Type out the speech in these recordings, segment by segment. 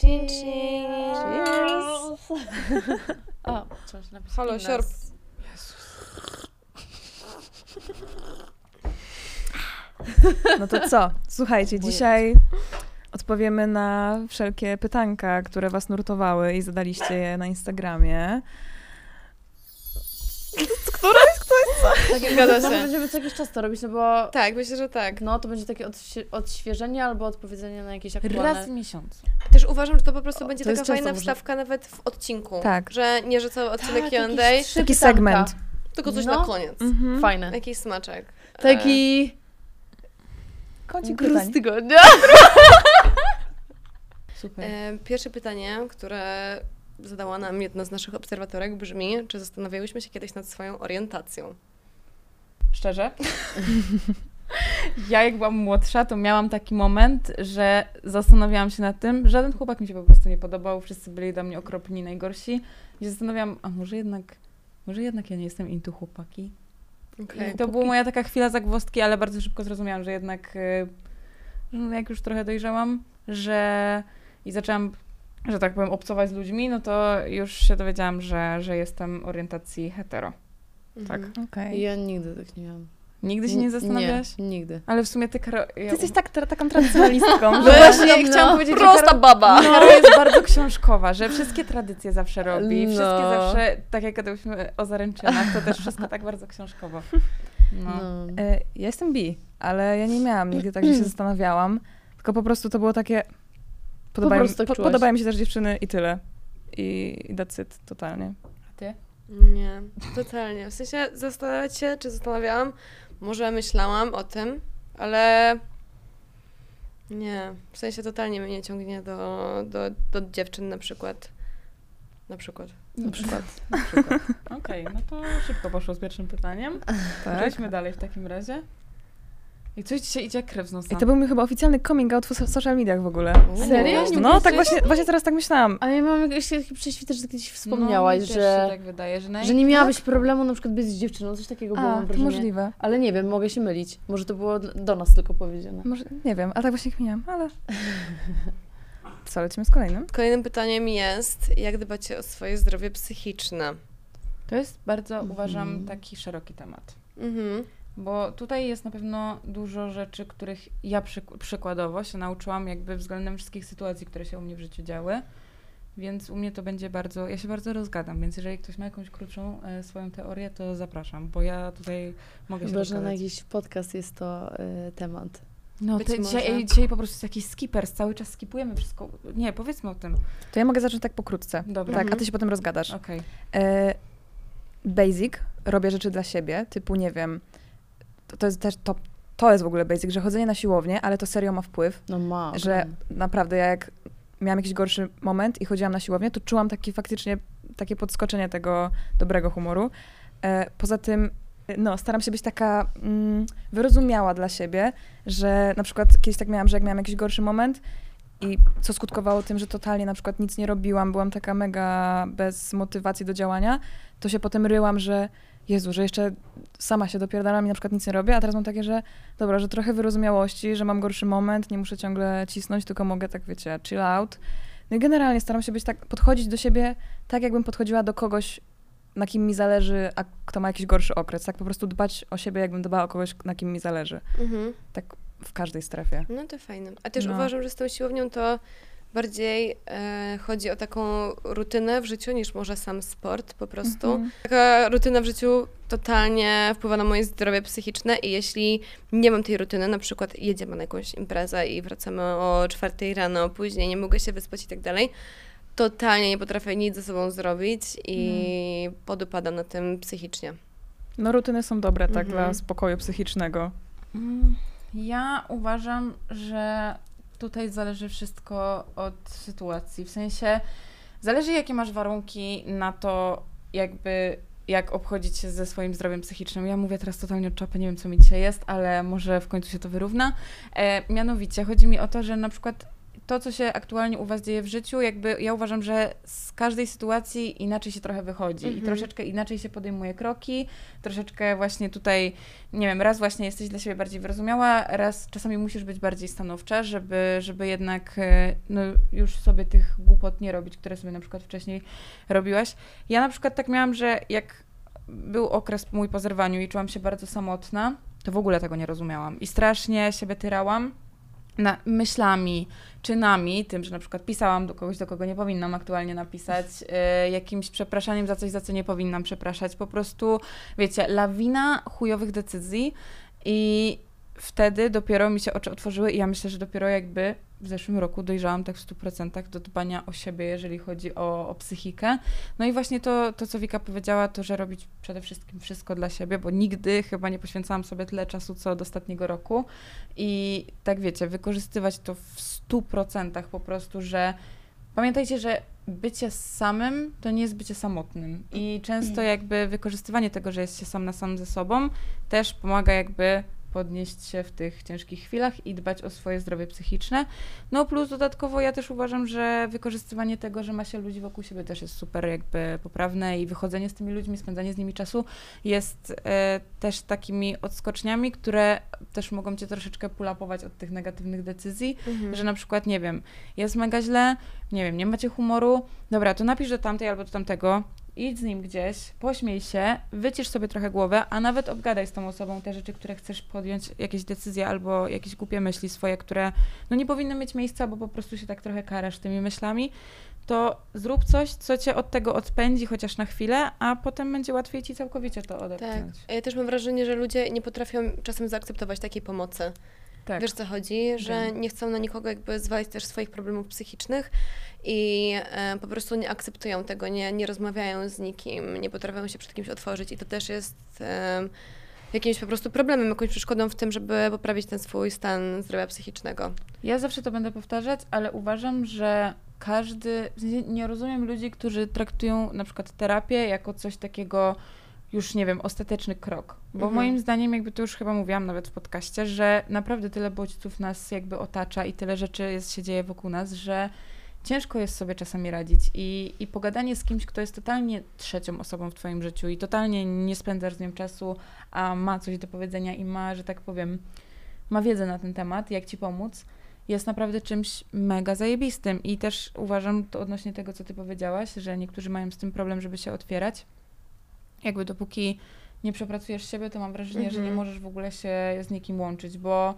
Chin chin. O, coś napisać. Halo, siorb. No to co? Słuchajcie, dzisiaj odpowiemy na wszelkie pytanka, które was nurtowały i zadaliście je na Instagramie. Tak, Zgadza no, się. Będziemy co jakiś czas to robić, no bo Tak, myślę, że tak. no to będzie takie odświe- odświeżenie albo odpowiedzenie na jakieś aktualne... Raz w miesiącu. Też uważam, że to po prostu O, będzie taka fajna może- wstawka nawet w odcinku. Tak. Że nie, że cały odcinek Tak, Q&A, Taki segment. tylko coś No. na koniec. Mhm. Fajne. Jakiś smaczek. Taki Kącik gruz pytań. tygodnia. Super. E, pierwsze pytanie, które zadała nam jedna z naszych obserwatorek brzmi, czy zastanawiałyśmy się kiedyś nad swoją orientacją? Szczerze? ja jak byłam młodsza, to miałam taki moment, że zastanawiałam się nad tym, żaden chłopak mi się po prostu nie podobał, wszyscy byli dla mnie okropni, najgorsi. I się zastanawiałam, a może jednak, może jednak ja nie jestem into chłopaki? Okay. I to była moja taka chwila zagwozdki, ale bardzo szybko zrozumiałam, że jednak y, że no jak już trochę dojrzałam, że i zaczęłam, że tak powiem, obcować z ludźmi, no to już się dowiedziałam, że, że jestem orientacji hetero. Tak. Okej. Ja nigdy tak nie miałam. Nigdy się nie zastanawiałaś? Nie, nigdy. Ale w sumie ty, Karo... Ty jesteś tak, tra- taką tradycjonalistką, No że... właśnie, no. chciałam powiedzieć, Prosta że Karo, baba! Karo jest bardzo książkowa, że wszystkie tradycje zawsze robi, No. wszystkie zawsze, tak jak gadałyśmy o zaręczynach, to też wszystko tak bardzo książkowo. No. No. E, Ja jestem bi, ale ja nie miałam nigdy tak, że się zastanawiałam, tylko po prostu to było takie... Podobają, prostu tak po, podobają mi się też dziewczyny i tyle. I, i that's it, totalnie. Nie, totalnie. W sensie zastanawiać się, czy zastanawiałam, może myślałam o tym, ale nie. W sensie totalnie mnie nie ciągnie do, do, do dziewczyn na przykład. Na przykład. Na przykład. Na przykład. Okej, no to szybko poszło z pierwszym pytaniem. Tak. Przejdźmy dalej w takim razie. I coś dzisiaj idzie jak krew z nosa. I to był mój chyba oficjalny coming out w so- social mediach w ogóle. Serio? No, tak właśnie, właśnie teraz tak myślałam. Ale ja mam jakieś takie prześwity, że kiedyś no, wspomniałaś, też że, się tak wydaje, że, że nie miałabyś problemu na przykład być z dziewczyną, coś takiego było, A, mam to możliwe. Ale nie wiem, mogę się mylić. Może to było do nas tylko powiedziane. Może, nie wiem, ale tak właśnie kminiam, ale... Co, lecimy z kolejnym? Kolejnym pytaniem jest, jak dbacie o swoje zdrowie psychiczne? To jest bardzo, Mhm. uważam, taki szeroki temat. Mhm. Bo tutaj jest na pewno dużo rzeczy, których ja przyk- przykładowo się nauczyłam jakby względem wszystkich sytuacji, które się u mnie w życiu działy. Więc u mnie to będzie bardzo, ja się bardzo rozgadam, więc jeżeli ktoś ma jakąś krótszą e, swoją teorię, to zapraszam, bo ja tutaj mogę się Chyba, że na jakiś podcast jest to y, temat. No to dzisiaj, dzisiaj po prostu jest jakiś skippers, cały czas skipujemy wszystko. Nie, powiedzmy o tym. To ja mogę zacząć tak pokrótce. Dobra. Tak, a Mhm. ty się potem rozgadasz. Okej. E, basic, robię rzeczy dla siebie, typu nie wiem, to, to jest też, to, to jest w ogóle basic, że chodzenie na siłownię, ale to serio ma wpływ, No ma. że naprawdę ja jak miałam jakiś gorszy moment i chodziłam na siłownię, to czułam taki faktycznie takie podskoczenie tego dobrego humoru. E, poza tym, no, staram się być taka mm, wyrozumiała dla siebie, że na przykład kiedyś tak miałam, że jak miałam jakiś gorszy moment i co skutkowało tym, że totalnie na przykład nic nie robiłam, byłam taka mega bez motywacji do działania, to się potem ryłam, że Jezu, że jeszcze sama się dopierdalam i na przykład nic nie robię, a teraz mam takie, że dobra, że trochę wyrozumiałości, że mam gorszy moment, nie muszę ciągle cisnąć, tylko mogę tak, wiecie, chill out. No i generalnie staram się być tak, podchodzić do siebie tak, jakbym podchodziła do kogoś, na kim mi zależy, a kto ma jakiś gorszy okres. Tak po prostu dbać o siebie, jakbym dbała o kogoś, na kim mi zależy. Mhm. Tak w każdej strefie. No to fajne. A też No. uważam, że z tą siłownią to bardziej e, chodzi o taką rutynę w życiu niż może sam sport po prostu. Mhm. Taka rutyna w życiu totalnie wpływa na moje zdrowie psychiczne i jeśli nie mam tej rutyny, na przykład jedziemy na jakąś imprezę i wracamy o czwartej rano, później nie mogę się wyspać i tak dalej, totalnie nie potrafię nic ze sobą zrobić i podupadam na tym psychicznie. No rutyny są dobre, tak, Mhm. dla spokoju psychicznego. Mm, Ja uważam, że tutaj zależy wszystko od sytuacji. W sensie zależy, jakie masz warunki na to, jakby jak obchodzić się ze swoim zdrowiem psychicznym. Ja mówię teraz totalnie od czapy, nie wiem co mi dzisiaj jest, ale może w końcu się to wyrówna. E, mianowicie chodzi mi o to, że na przykład to, co się aktualnie u was dzieje w życiu, jakby ja uważam, że z każdej sytuacji inaczej się trochę wychodzi i Mhm. troszeczkę inaczej się podejmuje kroki, troszeczkę właśnie tutaj, nie wiem, raz właśnie jesteś dla siebie bardziej wyrozumiała, raz czasami musisz być bardziej stanowcza, żeby, żeby jednak e, no, już sobie tych głupot nie robić, które sobie na przykład wcześniej robiłaś. Ja na przykład tak miałam, że jak był okres mój po zerwaniu i czułam się bardzo samotna, to w ogóle tego nie rozumiałam i strasznie siebie tyrałam na, myślami, czynami, tym, że na przykład pisałam do kogoś, do kogo nie powinnam aktualnie napisać, y, jakimś przepraszaniem za coś, za co nie powinnam przepraszać. Po prostu, wiecie, lawina chujowych decyzji i wtedy dopiero mi się oczy otworzyły i ja myślę, że dopiero jakby w zeszłym roku dojrzałam tak w 100% do dbania o siebie, jeżeli chodzi o, o psychikę. No i właśnie to, to, co Wika powiedziała, to, że robić przede wszystkim wszystko dla siebie, bo nigdy chyba nie poświęcałam sobie tyle czasu, co od ostatniego roku. I tak wiecie, wykorzystywać to w 100% po prostu, że pamiętajcie, że bycie samym to nie jest bycie samotnym. I często jakby wykorzystywanie tego, że jest się sam na sam ze sobą, też pomaga jakby podnieść się w tych ciężkich chwilach i dbać o swoje zdrowie psychiczne. No plus dodatkowo ja też uważam, że wykorzystywanie tego, że ma się ludzi wokół siebie też jest super jakby poprawne i wychodzenie z tymi ludźmi, spędzanie z nimi czasu jest e, też takimi odskoczniami, które też mogą cię troszeczkę pulapować od tych negatywnych decyzji, Mhm. że na przykład, nie wiem, jest mega źle, nie wiem, nie macie humoru, dobra, to napisz do tamtej albo do tamtego, idź z nim gdzieś, pośmiej się, wycisz sobie trochę głowę, a nawet obgadaj z tą osobą te rzeczy, które chcesz podjąć, jakieś decyzje albo jakieś głupie myśli swoje, które no nie powinny mieć miejsca, bo po prostu się tak trochę karasz tymi myślami, to zrób coś, co cię od tego odpędzi chociaż na chwilę, a potem będzie łatwiej ci całkowicie to Tak. odepchnąć. A Ja też mam wrażenie, że ludzie nie potrafią czasem zaakceptować takiej pomocy. Tak. Wiesz, co chodzi? Że Wiem. nie chcą na nikogo jakby zwalić też swoich problemów psychicznych i e, po prostu nie akceptują tego, nie, nie rozmawiają z nikim, nie potrafią się przed kimś otworzyć i to też jest e, jakimś po prostu problemem, jakąś przeszkodą w tym, żeby poprawić ten swój stan zdrowia psychicznego. Ja zawsze to będę powtarzać, ale uważam, że każdy. w sensie Nie rozumiem ludzi, którzy traktują na przykład terapię jako coś takiego już nie wiem, ostateczny krok. Bo Mhm. moim zdaniem, jakby to już chyba mówiłam nawet w podcaście, że naprawdę tyle bodźców nas jakby otacza i tyle rzeczy jest, się dzieje wokół nas, że ciężko jest sobie czasami radzić i, i pogadanie z kimś, kto jest totalnie trzecią osobą w twoim życiu i totalnie nie spędzasz z nią czasu, a ma coś do powiedzenia i ma, że tak powiem, ma wiedzę na ten temat, jak ci pomóc, jest naprawdę czymś mega zajebistym. I też uważam to odnośnie tego, co ty powiedziałaś, że niektórzy mają z tym problem, żeby się otwierać. Jakby dopóki nie przepracujesz siebie, to mam wrażenie, że nie Mhm. możesz w ogóle się z nikim łączyć, bo,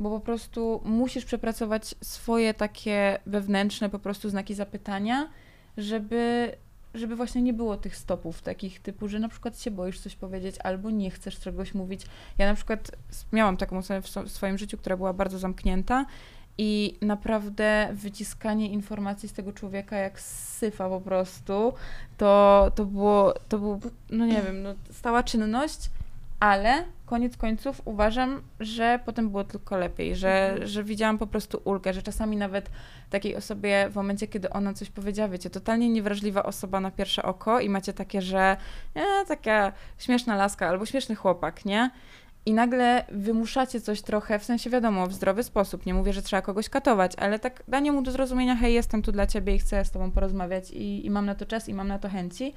bo po prostu musisz przepracować swoje takie wewnętrzne po prostu znaki zapytania, żeby, żeby właśnie nie było tych stopów takich typu, że na przykład się boisz coś powiedzieć albo nie chcesz czegoś mówić. Ja na przykład miałam taką osobę w, so- w swoim życiu, która była bardzo zamknięta i naprawdę wyciskanie informacji z tego człowieka jak syfa po prostu, to, to było, to był, no nie wiem, no, stała czynność, ale koniec końców uważam, że potem było tylko lepiej, że, że widziałam po prostu ulgę, że czasami nawet takiej osobie w momencie, kiedy ona coś powiedziała, wiecie, totalnie niewrażliwa osoba na pierwsze oko i macie takie, że e, taka śmieszna laska albo śmieszny chłopak, nie? I nagle wymuszacie coś trochę, w sensie wiadomo, w zdrowy sposób. Nie mówię, że trzeba kogoś katować, ale tak danie mu do zrozumienia, hej, jestem tu dla ciebie i chcę z tobą porozmawiać i, i mam na to czas i mam na to chęci.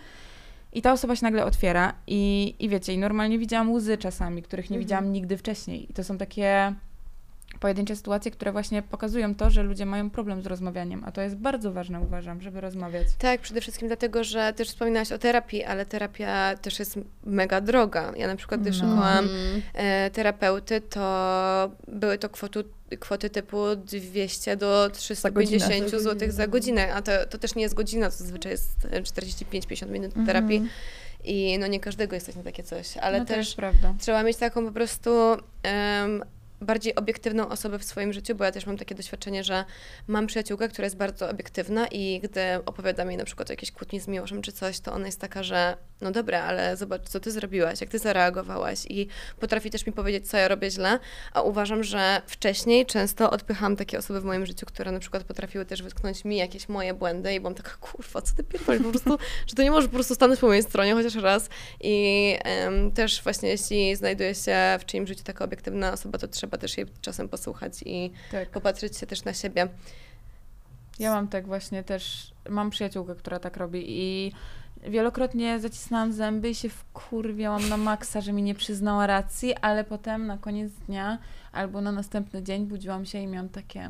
I ta osoba się nagle otwiera i, i wiecie, i normalnie widziałam łzy czasami, których nie Mhm. widziałam nigdy wcześniej. I to są takie pojedyncze sytuacje, które właśnie pokazują to, że ludzie mają problem z rozmawianiem, a to jest bardzo ważne, uważam, żeby rozmawiać. Tak, przede wszystkim dlatego, że też wspominałaś o terapii, ale terapia też jest mega droga. Ja na przykład, gdy No. szukałam Mm. e, terapeuty, to były to kwoty, kwoty typu 200 do 350 godzinę. zł za godzinę, a to, to też nie jest godzina, to zazwyczaj jest e, 45-50 minut Mhm. terapii i no nie każdego jesteś na takie coś, ale no to też jest prawda. trzeba mieć taką po prostu em, bardziej obiektywną osobę w swoim życiu, bo ja też mam takie doświadczenie, że mam przyjaciółkę, która jest bardzo obiektywna i gdy opowiadam jej na przykład o jakiejś kłótni z Miłoszem czy coś, to ona jest taka, że no dobra, ale zobacz, co ty zrobiłaś, jak ty zareagowałaś? I potrafi też mi powiedzieć, co ja robię źle, a uważam, że wcześniej często odpycham takie osoby w moim życiu, które na przykład potrafiły też wytknąć mi jakieś moje błędy i byłam taka, kurwa, co ty pierdolisz, po prostu, że to nie możesz po prostu stanąć po mojej stronie chociaż raz. I em, też właśnie jeśli znajduje się w czyimś życiu taka obiektywna osoba, to trzeba też jej czasem posłuchać i Tak. popatrzeć się też na siebie. Ja mam tak właśnie też, mam przyjaciółkę, która tak robi i wielokrotnie zacisnęłam zęby i się wkurwiałam na maksa, że mi nie przyznała racji, ale potem na koniec dnia albo na następny dzień budziłam się i miałam takie,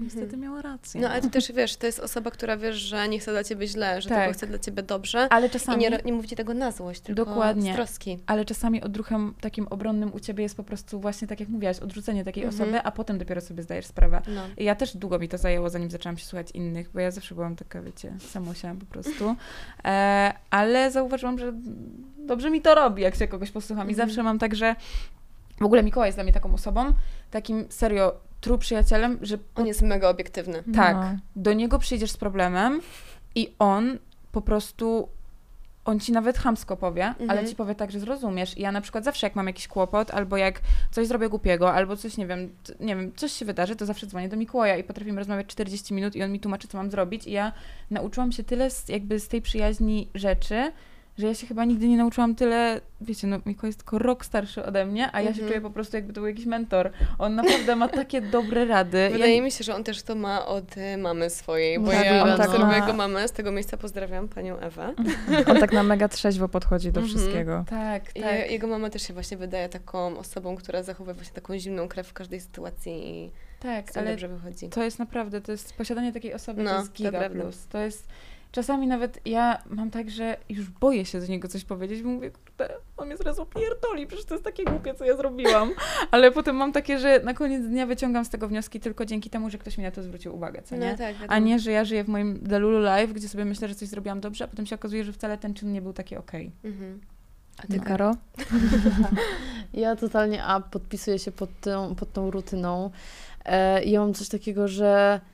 niestety miała rację. No ale ty też wiesz, to jest osoba, która wiesz, że nie chce dla ciebie źle, że Tak. tylko chce dla ciebie dobrze. Ale I czasami, nie, nie mówi ci tego na złość, tylko Dokładnie. z troski. ale czasami odruchem takim obronnym u ciebie jest po prostu właśnie tak jak mówiłaś, odrzucenie takiej Mhm. osoby, a potem dopiero sobie zdajesz sprawę. No. I Ja też długo mi to zajęło, zanim zaczęłam się słuchać innych, bo ja zawsze byłam taka, wiecie, samosia po prostu. E, ale zauważyłam, że dobrze mi to robi, jak się kogoś posłucham. I Mhm. zawsze mam tak, że w ogóle Mikołaj jest dla mnie taką osobą, takim serio true przyjacielem, że On jest mega obiektywny. tak, No. do niego przyjdziesz z problemem i on po prostu, on ci nawet chamsko powie, ale Mhm. ci powie tak, że zrozumiesz. I ja na przykład zawsze jak mam jakiś kłopot, albo jak coś zrobię głupiego, albo coś, nie wiem, nie wiem, coś się wydarzy, to zawsze dzwonię do Mikołaja i potrafimy rozmawiać 40 minut i on mi tłumaczy, co mam zrobić. I ja nauczyłam się tyle z, jakby z tej przyjaźni rzeczy, że ja się chyba nigdy nie nauczyłam tyle, wiecie, no Mikołaj jest tylko rok starszy ode mnie, a ja się Mhm. czuję po prostu jakby to był jakiś mentor. On naprawdę ma takie dobre rady. Wydaje ja, mi się, że on też to ma od y, mamy swojej, bo Możliwe, ja no. obserwuję ma- jego mamę, z tego miejsca pozdrawiam panią Ewę. On tak na mega trzeźwo podchodzi do Mhm. wszystkiego. tak, I tak. jego mama też się właśnie wydaje taką osobą, która zachowuje właśnie taką zimną krew w każdej sytuacji i Tak, ale dobrze wychodzi. to jest naprawdę, to jest posiadanie takiej osoby, No, to jest to giga prawda. plus. To jest, czasami nawet ja mam tak, że już boję się do niego coś powiedzieć, bo mówię, kurde, on mnie zaraz opierdoli, przecież to jest takie głupie, co ja zrobiłam. Ale potem mam takie, że na koniec dnia wyciągam z tego wnioski tylko dzięki temu, że ktoś mi na to zwrócił uwagę, co nie? No tak, A nie, że ja żyję w moim Delulu Life, gdzie sobie myślę, że coś zrobiłam dobrze, a potem się okazuje, że wcale ten czyn nie był taki okej. Mhm. A ty, Ty, Karo? Ja totalnie a podpisuję się pod tą, pod tą rutyną. E, ja mam coś takiego, że nie,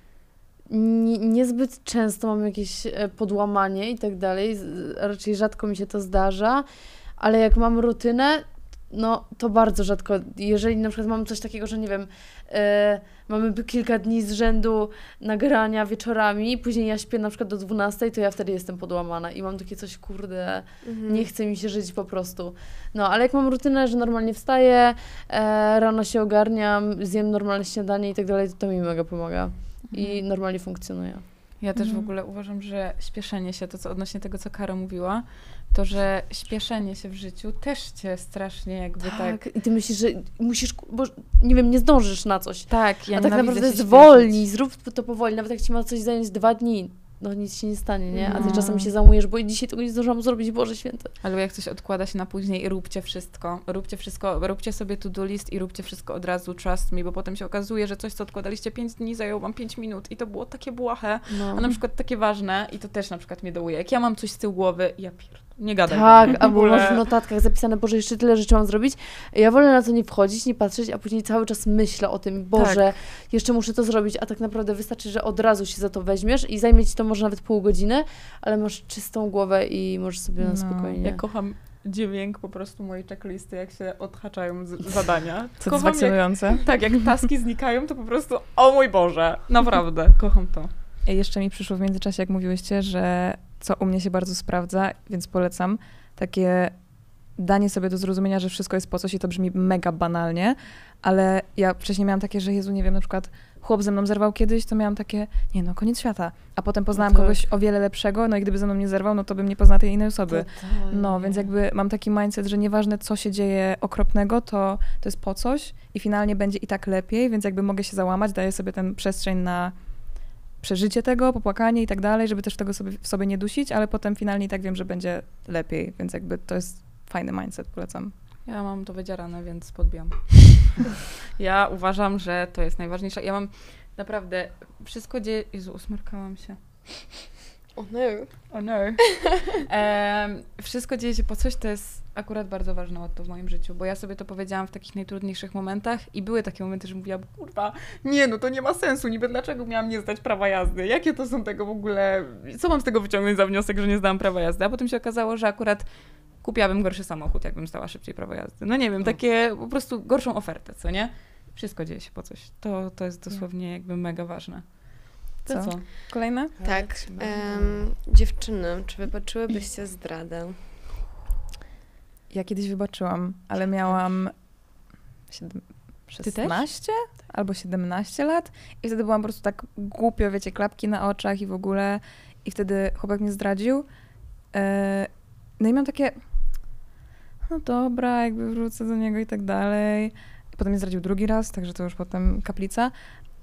niezbyt często mam jakieś e, podłamanie i tak dalej. Raczej rzadko mi się to zdarza, ale jak mam rutynę, no to bardzo rzadko. Jeżeli na przykład mam coś takiego, że nie wiem, e, mamy kilka dni z rzędu nagrania wieczorami, później ja śpię na przykład do 12, to ja wtedy jestem podłamana i mam takie coś, kurde, Mhm. nie chce mi się żyć po prostu. No, ale jak mam rutynę, że normalnie wstaję, e, rano się ogarniam, zjem normalne śniadanie i tak dalej, to to mi mega pomaga. I normalnie funkcjonuje. Ja też w Mhm. ogóle uważam, że śpieszenie się, to co odnośnie tego, co Karo mówiła, to, że śpieszenie się w życiu też cię strasznie jakby tak... Tak, i ty myślisz, że musisz, bo nie wiem, nie zdążysz na coś. Tak, ja A tak naprawdę zwolnij, zrób to powoli, nawet jak ci ma coś zająć dwa dni, no nic się nie stanie, nie? A ty No. czasami się załamujesz, bo dzisiaj tego nie zdążyłam zrobić, Boże Święty. Albo jak coś odkłada się na później, róbcie wszystko. Róbcie wszystko, róbcie sobie to-do list i róbcie wszystko od razu, trust me, bo potem się okazuje, że coś, co odkładaliście 5 dni, zajęło wam 5 minut i to było takie błahe, No. a na przykład takie ważne i to też na przykład mnie dołuje. Jak ja mam coś z tyłu głowy, ja pierd... nie gadam. Tak, albo masz w notatkach zapisane, Boże, jeszcze tyle rzeczy mam zrobić. Ja wolę na to nie wchodzić, nie patrzeć, a później cały czas myślę o tym, Boże, Tak. jeszcze muszę to zrobić, a tak naprawdę wystarczy, że od razu się za to weźmiesz i zajmie ci to może nawet pół godziny, ale masz czystą głowę i możesz sobie na No, spokojnie. Ja kocham dźwięk po prostu mojej checklisty, jak się odhaczają z- zadania. Jak, satysfakcjonujące. Tak, jak taski znikają, to po prostu, o mój Boże, naprawdę, kocham to. I Jeszcze mi przyszło w międzyczasie, jak mówiłyście, że co u mnie się bardzo sprawdza, więc polecam, takie danie sobie do zrozumienia, że wszystko jest po coś i to brzmi mega banalnie, ale ja wcześniej miałam takie, że Jezu, nie wiem, na przykład chłop ze mną zerwał kiedyś, to miałam takie, nie no, koniec świata. A potem poznałam tak. kogoś o wiele lepszego, no i gdyby ze mną nie zerwał, no to bym nie poznała tej innej osoby. Totalnie. No, więc jakby mam taki mindset, że nieważne co się dzieje okropnego, to, to jest po coś i finalnie będzie i tak lepiej, więc jakby mogę się załamać, daję sobie ten przestrzeń na przeżycie tego, popłakanie i tak dalej, żeby też tego sobie, w sobie nie dusić, ale potem finalnie i tak wiem, że będzie lepiej, więc jakby to jest fajny mindset, polecam. Ja mam to wydzierane, więc podbijam. ja uważam, że to jest najważniejsze. Ja mam naprawdę wszystko dzieje... Jezu, usmarkałam się. O no. Oh no. Wszystko dzieje się po coś, to jest akurat bardzo ważne motto w moim życiu, bo ja sobie to powiedziałam w takich najtrudniejszych momentach i były takie momenty, że mówiłam, kurwa, nie no, to nie ma sensu, niby dlaczego miałam nie zdać prawa jazdy? Jakie to są tego w ogóle, co mam z tego wyciągnąć za wniosek, że nie zdałam prawa jazdy? A potem się okazało, że akurat kupiłabym gorszy samochód, jakbym zdała szybciej prawo jazdy. No nie wiem, takie po prostu gorszą ofertę, co nie? Wszystko dzieje się po coś. To, to jest dosłownie jakby mega ważne. To Co? co? Kolejne? Tak. Em, dziewczyny, czy wybaczyłybyście zdradę? Ja kiedyś wybaczyłam, ale miałam siedem- Ty też? 16? albo 17 lat i wtedy byłam po prostu tak głupio, wiecie, klapki na oczach i w ogóle i wtedy chłopak mnie zdradził. E, no i miałam takie, no dobra, jakby wrócę do niego i tak dalej. Potem mnie zdradził drugi raz, także to już potem kaplica.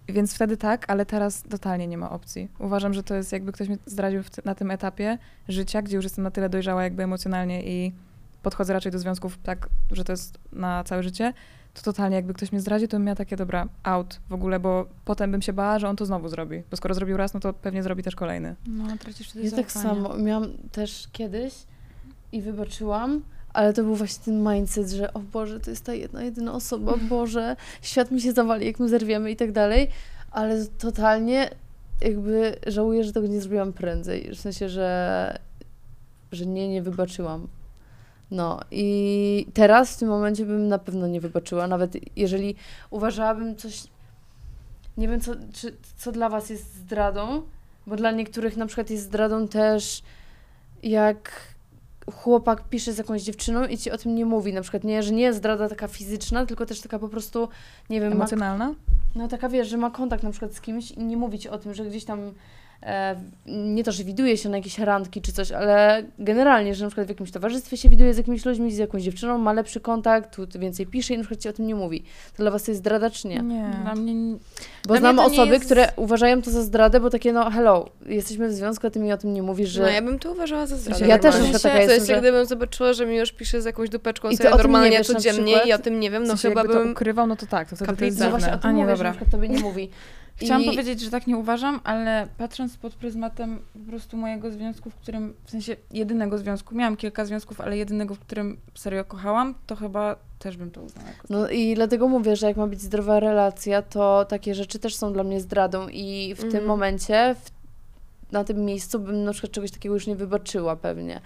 Więc wtedy tak, ale teraz totalnie nie ma opcji. Uważam, że to jest jakby ktoś mnie zdradził na tym etapie życia, gdzie już jestem na tyle dojrzała jakby emocjonalnie i podchodzę raczej do związków tak, że to jest na całe życie, to totalnie jakby ktoś mnie zdradził, to bym miała takie, dobra, out w ogóle, bo potem bym się bała, że on to znowu zrobi. Bo skoro zrobił raz, no to pewnie zrobi też kolejny. No, tracisz wtedy Ja tak zaufanie. samo. Miałam też kiedyś i wybaczyłam, ale to był właśnie ten mindset, że o Boże, to jest ta jedna, jedyna osoba, Boże, świat mi się zawali, jak my zerwiemy i tak dalej, ale totalnie jakby żałuję, że tego nie zrobiłam prędzej. W sensie, że, że nie, nie wybaczyłam. No i teraz w tym momencie bym na pewno nie wybaczyła, nawet jeżeli uważałabym coś, nie wiem co, czy, co dla was jest zdradą, bo dla niektórych na przykład jest zdradą też jak chłopak pisze z jakąś dziewczyną i ci o tym nie mówi, na przykład nie, że nie jest zdrada taka fizyczna, tylko też taka po prostu, nie wiem, ma, Emocjonalna? no taka wiesz, że ma kontakt na przykład z kimś i nie mówi ci o tym, że gdzieś tam nie to, że widuje się na jakieś randki czy coś, ale generalnie, że na przykład w jakimś towarzystwie się widuje z jakimiś ludźmi, z jakąś dziewczyną, ma lepszy kontakt, tu więcej pisze i na przykład ci o tym nie mówi. To dla was to jest zdrada czy nie? Nie. Dla mnie Bo Dla znam osoby, jest- które uważają to za zdradę, bo takie no hello, jesteśmy w związku, a ty mi o tym nie mówisz, że... No ja bym to uważała za zdradę. Ja też przykład taka jestem, że- gdybym zobaczyła, że mi już pisze z jakąś dupeczką I ty sobie o tym nie normalnie codziennie i o tym nie wiem, W no sensie chyba jakby to bym... ukrywał, no to tak, to wtedy to jest Kaplica. No właśnie o dziwne. tym A, nie, mówię, że dobra. na przykład tobie nie mówi. Chciałam I- powiedzieć, że tak nie uważam, ale patrząc pod pryzmatem po prostu mojego związku, w którym, w sensie jedynego związku, miałam kilka związków, ale jedynego, w którym serio kochałam, to chyba też bym to uznała jako No i dlatego mówię, że jak ma być zdrowa relacja, to takie rzeczy też są dla mnie zdradą i w tym Mhm. momencie, w, na tym miejscu bym na przykład czegoś takiego już nie wybaczyła pewnie.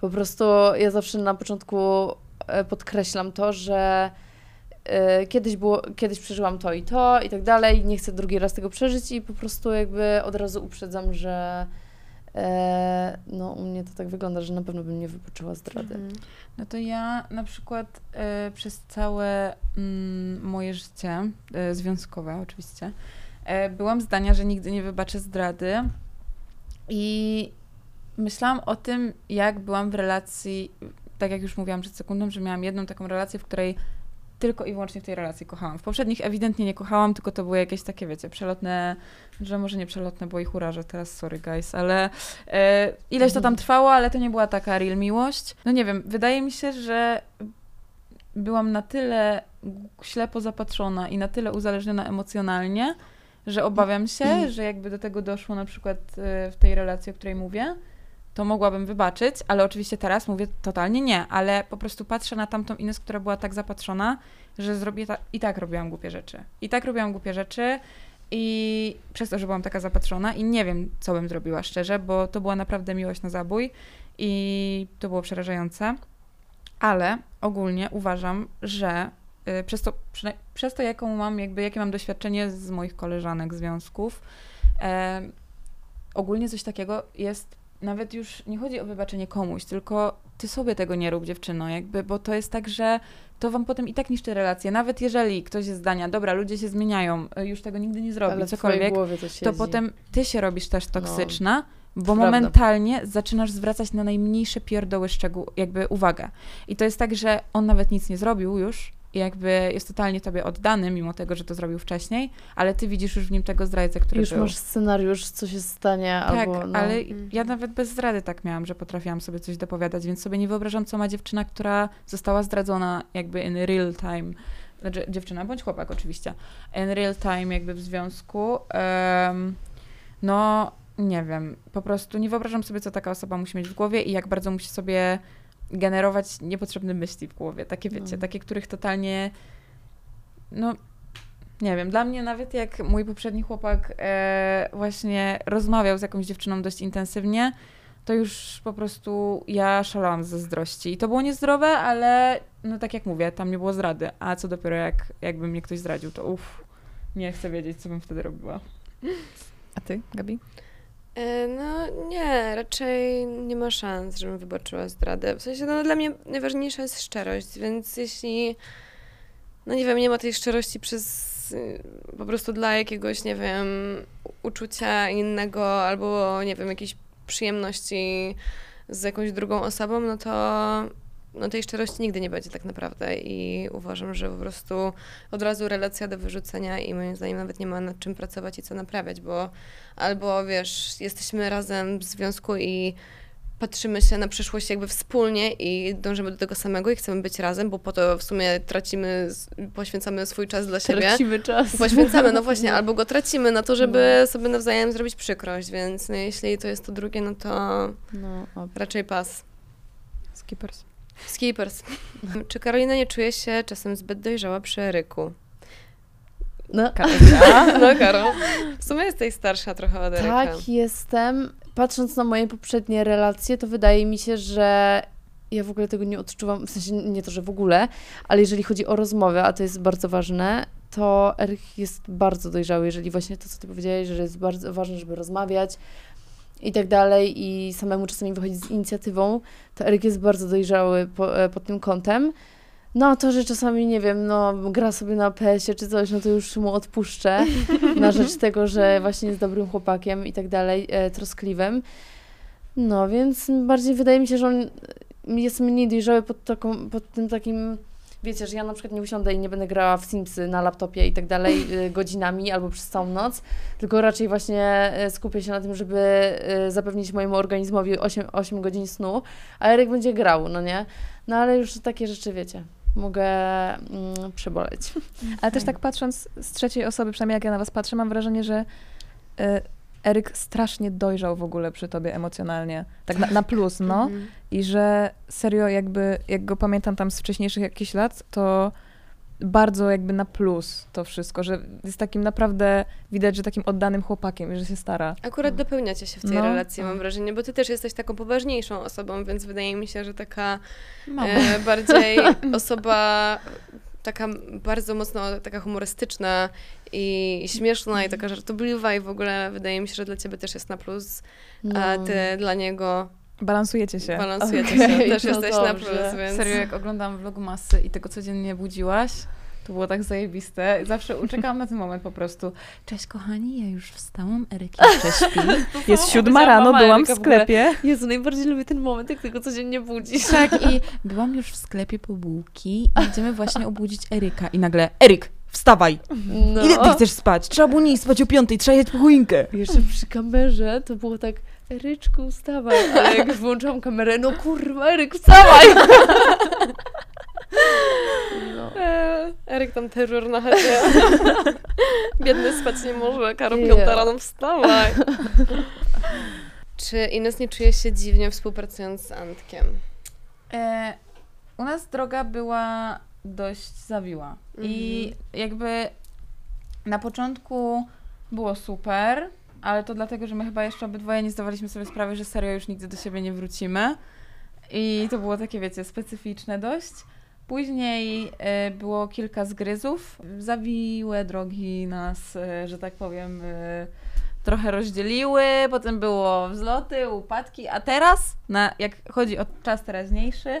Po prostu ja zawsze na początku e, podkreślam to, że kiedyś było, kiedyś przeżyłam to i to i tak dalej, nie chcę drugi raz tego przeżyć i po prostu jakby od razu uprzedzam, że e, no u mnie to tak wygląda, że na pewno bym nie wybaczyła zdrady. Mhm. No to ja na przykład e, przez całe mm, moje życie, e, związkowe oczywiście, byłam zdania, że nigdy nie wybaczę zdrady. I myślałam o tym, jak byłam w relacji, tak jak już mówiłam przed sekundą, że miałam jedną taką relację, w której tylko i wyłącznie w tej relacji kochałam. W poprzednich ewidentnie nie kochałam, tylko to były jakieś takie, wiecie, przelotne, że może nie przelotne, bo ich urażę teraz, sorry guys, ale e, ileś to tam trwało, ale to nie była taka real miłość. No nie wiem, wydaje mi się, że byłam na tyle ślepo zapatrzona i na tyle uzależniona emocjonalnie, że obawiam się, że jakby do tego doszło na przykład e, w tej relacji, o której mówię, to mogłabym wybaczyć, ale oczywiście teraz mówię totalnie nie, ale po prostu patrzę na tamtą Ines, która była tak zapatrzona, że zrobię ta- i tak robiłam głupie rzeczy. I tak robiłam głupie rzeczy i przez to, że byłam taka zapatrzona i nie wiem, co bym zrobiła szczerze, bo to była naprawdę miłość na zabój i to było przerażające. Ale ogólnie uważam, że y, przez to, przez to jaką mam, jakby, jakie mam doświadczenie z moich koleżanek, związków, em, ogólnie coś takiego jest, nawet już nie chodzi o wybaczenie komuś, tylko ty sobie tego nie rób, dziewczyno, jakby, bo to jest tak, że to wam potem i tak niszczy relacje. Nawet jeżeli ktoś jest zdania, dobra, ludzie się zmieniają, y, już tego nigdy nie zrobi, Ale cokolwiek, to, to potem ty się robisz też toksyczna, bo prawda. momentalnie zaczynasz zwracać na najmniejsze pierdoły szczegół, jakby uwagę. I to jest tak, że on nawet nic nie zrobił już i jakby jest totalnie tobie oddany, mimo tego, że to zrobił wcześniej, ale ty widzisz już w nim tego zdrajcę, który Już był. masz scenariusz, co się stanie, Tak, albo... No. ale Mhm. ja nawet bez zdrady tak miałam, że potrafiłam sobie coś dopowiadać, więc sobie nie wyobrażam, co ma dziewczyna, która została zdradzona jakby in real time. Znaczy dziewczyna bądź chłopak oczywiście. In real time jakby w związku. Em, no, nie wiem. Po prostu nie wyobrażam sobie, co taka osoba musi mieć w głowie i jak bardzo musi sobie generować niepotrzebne myśli w głowie. Takie wiecie, No. takie, których totalnie no nie wiem, dla mnie nawet jak mój poprzedni chłopak e, właśnie rozmawiał z jakąś dziewczyną dość intensywnie, to już po prostu ja szalałam ze zazdrości. I to było niezdrowe, ale no tak jak mówię, tam nie było zdrady. A co dopiero jak, jakby mnie ktoś zdradził, to uff, nie chcę wiedzieć, co bym wtedy robiła. A ty, Gabi? E, No nie, raczej nie ma szans, żebym wybaczyła zdradę. W sensie, no dla mnie najważniejsza jest szczerość, więc jeśli, no nie wiem, nie ma tej szczerości przez y, po prostu dla jakiegoś, nie wiem, uczucia innego albo, nie wiem, jakiejś przyjemności z jakąś drugą osobą, no to no tej szczerości nigdy nie będzie tak naprawdę i uważam, że po prostu od razu relacja do wyrzucenia i moim zdaniem nawet nie ma nad czym pracować i co naprawiać, bo albo wiesz, jesteśmy razem w związku i patrzymy się na przyszłość jakby wspólnie i dążymy do tego samego i chcemy być razem, bo po to w sumie tracimy, poświęcamy swój czas dla siebie. Tracimy czas. Poświęcamy, no właśnie, albo go tracimy na to, żeby sobie nawzajem zrobić przykrość, więc no, jeśli to jest to drugie, no to No, raczej pas. Skippers. Skippers. Czy Karolina nie czuje się czasem zbyt dojrzała przy Eryku? no. No, Karol. W sumie jesteś starsza trochę od Eryka. Tak, jestem. Patrząc na moje poprzednie relacje, to wydaje mi się, że ja w ogóle tego nie odczuwam, w sensie nie to, że w ogóle, ale jeżeli chodzi o rozmowę, a to jest bardzo ważne, to Eryk jest bardzo dojrzały, jeżeli właśnie to, co ty powiedziałeś, że jest bardzo ważne, żeby rozmawiać i tak dalej i samemu czasami wychodzić z inicjatywą, to Eryk jest bardzo dojrzały po, e, pod tym kątem. No to, że czasami, nie wiem, no gra sobie na PS-ie czy coś, no to już mu odpuszczę na rzecz tego, że właśnie jest dobrym chłopakiem i tak dalej, e, troskliwym. No, więc bardziej wydaje mi się, że on jest mniej dojrzały pod, taką, pod tym takim, wiecie, że ja na przykład nie usiądę i nie będę grała w Simsy na laptopie i tak dalej e, godzinami albo przez całą noc, tylko raczej właśnie e, skupię się na tym, żeby e, zapewnić mojemu organizmowi 8, 8 godzin snu, a Eryk będzie grał, no nie? No ale już takie rzeczy, wiecie, mogę mm, przeboleć. Ale też tak patrząc z trzeciej osoby, przynajmniej jak ja na was patrzę, mam wrażenie, że Eryk strasznie dojrzał w ogóle przy tobie emocjonalnie. Tak na, na plus, no. Mhm. I że serio jakby, jak go pamiętam tam z wcześniejszych jakichś lat, to bardzo jakby na plus to wszystko, że jest takim naprawdę, widać, że takim oddanym chłopakiem i że się stara. Akurat dopełniacie się w tej No. relacji, mam wrażenie, bo ty też jesteś taką poważniejszą osobą, więc wydaje mi się, że taka e, bardziej osoba taka bardzo mocno taka humorystyczna i śmieszna i taka żartobliwa i w ogóle wydaje mi się, że dla ciebie też jest na plus, a No. ty dla niego Balansujecie się. balansujecie Okej, się, też to jesteś na dobrze. plus, więc... Serio, jak oglądam vlogmasy i tego codziennie budziłaś, to było tak zajebiste. Zawsze uczekałam na ten moment po prostu. Cześć kochani, ja już wstałam, Eryk jeszcze śpi. Jest siódma rano, byłam w Eryka w sklepie. Jezu, najbardziej lubię ten moment, jak tego codziennie budzisz. Tak, i byłam już w sklepie po bułki i idziemy właśnie obudzić Eryka. I nagle, Eryk, wstawaj! No. Ile ty chcesz spać? Trzeba było nie spać o piątej, trzeba jechać po choinkę. Jeszcze przy kamerze to było tak, Eryczku, wstawaj. Ale jak włączyłam kamerę, no kurwa, Eryk, wstawaj! No. E, Eryk tam terror na chacie. Biedny spać nie może, Karol piąta rano wstawaj. Czy Ines nie czuje się dziwnie współpracując z Antkiem? E, u nas droga była dość zawiła. I jakby na początku było super, ale to dlatego, że my chyba jeszcze obydwoje nie zdawaliśmy sobie sprawy, że serio już nigdy do siebie nie wrócimy. I to było takie, wiecie, specyficzne dość. Później e, było kilka zgryzów. Zawiłe drogi nas, e, że tak powiem, e, trochę rozdzieliły. Potem było wzloty, upadki. A teraz, na, jak chodzi o czas teraźniejszy,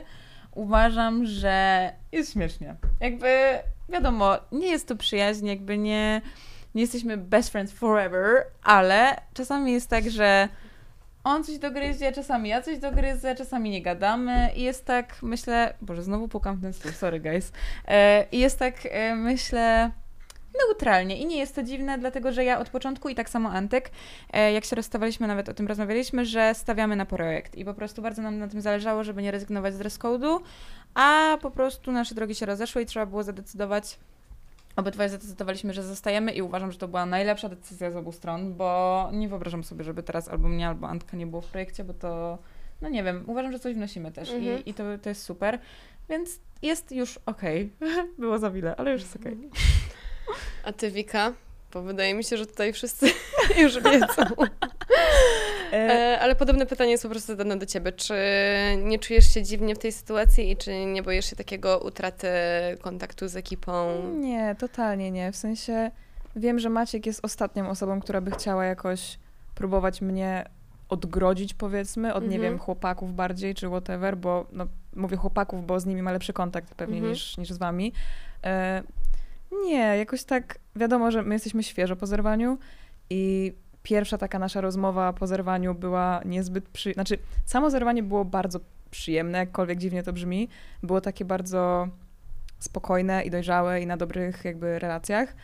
uważam, że jest śmiesznie. Jakby, wiadomo, nie jest to przyjaźń, jakby nie, nie jesteśmy best friends forever, ale czasami jest tak, że on coś dogryzie, czasami ja coś dogryzę, czasami nie gadamy i jest tak, myślę, Boże, znowu pukam w ten stół, sorry guys, e, i jest tak, e, myślę, neutralnie i nie jest to dziwne, dlatego że ja od początku i tak samo Antek, e, jak się rozstawaliśmy, nawet o tym rozmawialiśmy, że stawiamy na projekt i po prostu bardzo nam na tym zależało, żeby nie rezygnować z dress code'u, a po prostu nasze drogi się rozeszły i trzeba było zadecydować, obydwaj zadecydowaliśmy, że zostajemy i uważam, że to była najlepsza decyzja z obu stron, bo nie wyobrażam sobie, żeby teraz albo mnie, albo Antka nie było w projekcie, bo to, no nie wiem, uważam, że coś wnosimy też Mhm. i, i to, to jest super, więc jest już okej. Było za wiele, ale już jest okej. A ty, Wika? Bo wydaje mi się, że tutaj wszyscy już wiedzą. E, ale podobne pytanie jest po prostu zadane do ciebie. Czy nie czujesz się dziwnie w tej sytuacji i czy nie boisz się takiego utraty kontaktu z ekipą? Nie, totalnie nie. W sensie wiem, że Maciek jest ostatnią osobą, która by chciała jakoś próbować mnie odgrodzić, powiedzmy, od, nie Mhm. wiem, chłopaków bardziej, czy whatever, bo no, mówię chłopaków, bo z nimi ma lepszy kontakt pewnie Mhm. niż, niż z wami. E, Nie, jakoś tak wiadomo, że my jesteśmy świeżo po zerwaniu i pierwsza taka nasza rozmowa po zerwaniu była niezbyt przy... Znaczy, samo zerwanie było bardzo przyjemne, jakkolwiek dziwnie to brzmi. Było takie bardzo spokojne i dojrzałe i na dobrych jakby relacjach.